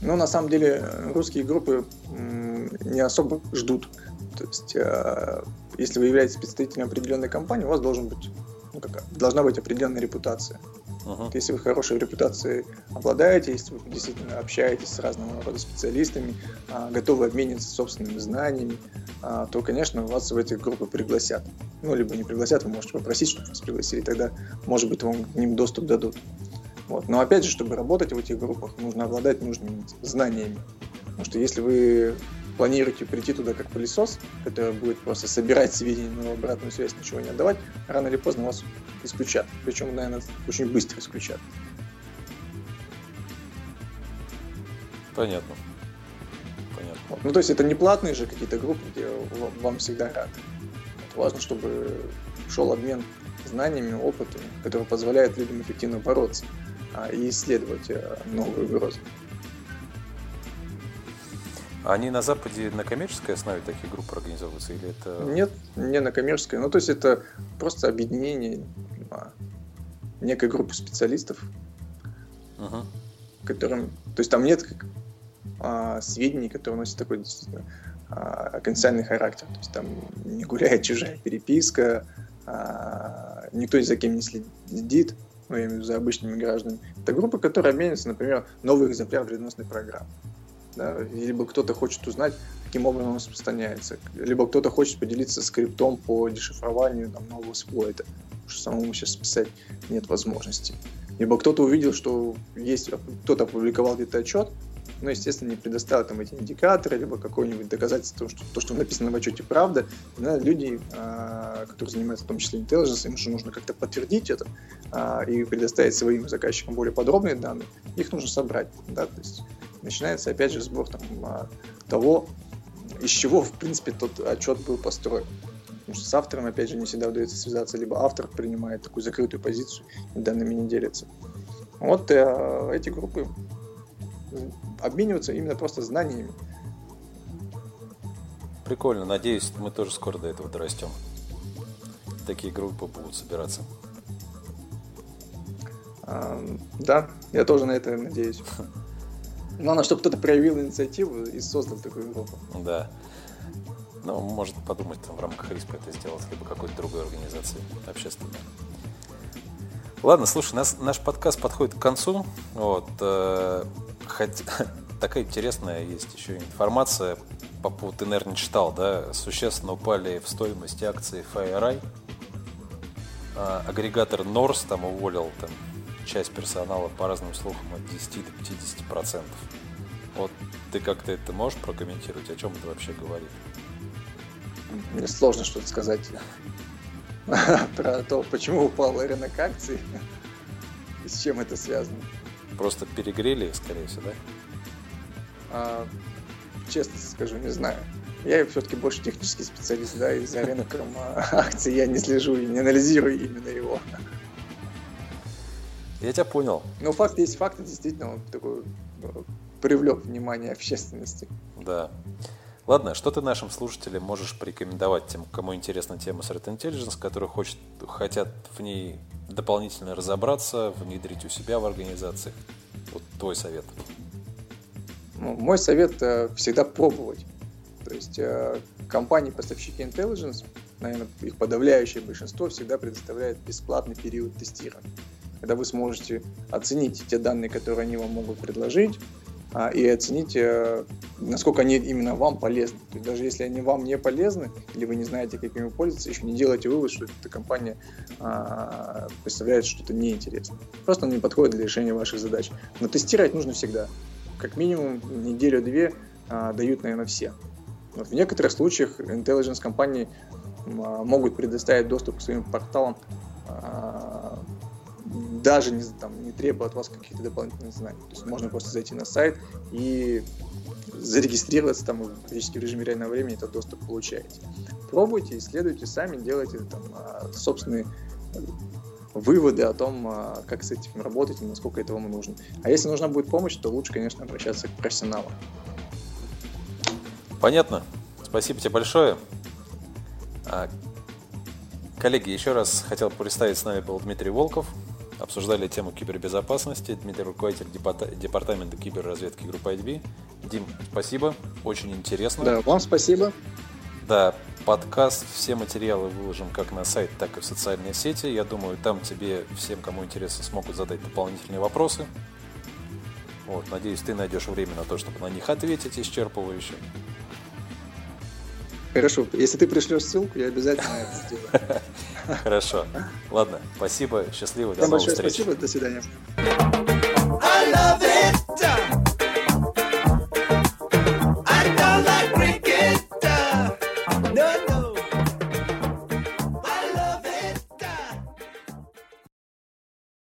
Ну, на самом деле, русские группы не особо ждут. То есть, а, если вы являетесь представителем определенной компании, у вас должен быть, ну, как, должна быть определенная репутация. Uh-huh. Если вы хорошей репутацией обладаете, если вы действительно общаетесь с разного рода специалистами, а, готовы обмениваться собственными знаниями, а, то, конечно, вас в эти группы пригласят. Ну, либо не пригласят, вы можете попросить, чтобы вас пригласили, тогда, может быть, вам к ним доступ дадут. Вот. Но опять же, чтобы работать в этих группах, нужно обладать нужными знаниями. Потому что если вы планируете прийти туда как пылесос, который будет просто собирать сведения, но обратную связь ничего не отдавать, рано или поздно вас исключат. Причем, наверное, очень быстро исключат. Понятно. Понятно. Вот. Ну, то есть это не платные же какие-то группы, где вам всегда рады. Вот важно, чтобы шел обмен знаниями, опытом, который позволяет людям эффективно бороться а, и исследовать э, новые угрозы. Они на Западе на коммерческой основе такие группы организовываются или это... Нет, не на коммерческой. Ну, то есть это просто объединение а, некой группы специалистов, uh-huh. которым... То есть там нет а, сведений, которые носят такой действительно а, конфиденциальный характер. То есть там не гуляет чужая переписка, а, никто ни за кем не следит, ну, я имею в виду за обычными гражданами. Это группа, которая обменивается, например, новый экземпляр вредоносной программы. Да? Либо кто-то хочет узнать, каким образом он распространяется. Либо кто-то хочет поделиться скриптом по дешифрованию там, нового сплойта, что самому сейчас писать нет возможности. Либо кто-то увидел, что есть, кто-то опубликовал где-то отчет, но, естественно, не предоставил там эти индикаторы, либо какое-нибудь доказательство, что то, что написано в отчете, правда. Да, люди, а, которые занимаются в том числе intelligence, им же нужно как-то подтвердить это а, и предоставить своим заказчикам более подробные данные. Их нужно собрать. Да, то есть начинается опять же сбор там, а, того, из чего, в принципе, тот отчет был построен. Потому что с автором, опять же, не всегда удается связаться, либо автор принимает такую закрытую позицию и данными не делится. Вот э, эти группы обмениваются именно просто знаниями. прикольно. Надеюсь, мы тоже скоро до этого дорастем. Такие группы будут собираться. А, да, я тоже на это надеюсь. Главное, чтобы кто-то проявил инициативу и создал такую группу. Да. Ну, может подумать там, в рамках РИСПа это сделать, либо какой-то другой организации общественной. Ладно, слушай, нас, наш подкаст подходит к концу. Вот, э, такая интересная есть еще информация по поводу, ты, наверное, читал, да, существенно упали в стоимости акции FireEye. А, агрегатор Norse там уволил там, часть персонала по разным слухам от 10 до 50 процентов. Вот ты как-то это можешь прокомментировать, о чем это вообще говорит? Мне сложно что-то сказать про то, почему упал рынок акций и с чем это связано. Просто перегрели, скорее всего, да? А, честно скажу, не знаю. Я все-таки больше технический специалист, да, и за рынком а, акций я не слежу и не анализирую именно его. Я тебя понял. Ну, факт есть факт, действительно, он такой ну, привлек внимание общественности. Да. Ладно, что ты нашим слушателям можешь порекомендовать тем, кому интересна тема Threat Intelligence, которые хочет, хотят в ней дополнительно разобраться, внедрить у себя в организации? Вот твой совет. Ну, мой совет э, всегда пробовать. То есть э, компании-поставщики Intelligence, наверное, их подавляющее большинство всегда предоставляет бесплатный период тестирования когда вы сможете оценить те данные, которые они вам могут предложить, и оценить, э, насколько они именно вам полезны. То есть даже если они вам не полезны, или вы не знаете, как ими пользоваться, еще не делайте вывод, что эта компания а, представляет что-то неинтересное. Просто он не подходит для решения ваших задач. Но тестировать нужно всегда. Как минимум неделю-две а, дают, наверное, все. Вот в некоторых случаях intelligence компании могут предоставить доступ к своим порталам даже не, там, не требуя от вас каких-то дополнительных знаний. То есть можно просто зайти на сайт и зарегистрироваться там практически в режиме реального времени этот доступ получаете. Пробуйте, исследуйте сами, делайте там а, собственные выводы о том, а, как с этим работать и насколько это вам нужно. А если нужна будет помощь, то лучше, конечно, обращаться к профессионалам. Понятно. Спасибо тебе большое. А, коллеги, еще раз хотел представить, с нами был Дмитрий Волков, обсуждали тему кибербезопасности. Дмитрий, руководитель департамента киберразведки группы IDB. Дим, спасибо, очень интересно. Да, вам спасибо. Да, подкаст, все материалы выложим как на сайт, так и в социальные сети. Я думаю, там тебе, всем, кому интересно, смогут задать дополнительные вопросы. Вот, надеюсь, ты найдешь время на то, чтобы на них ответить исчерпывающе. Хорошо, если ты пришлешь ссылку, я обязательно это сделаю. Хорошо. Ладно, спасибо, счастливо, до новых встреч. Спасибо, до свидания.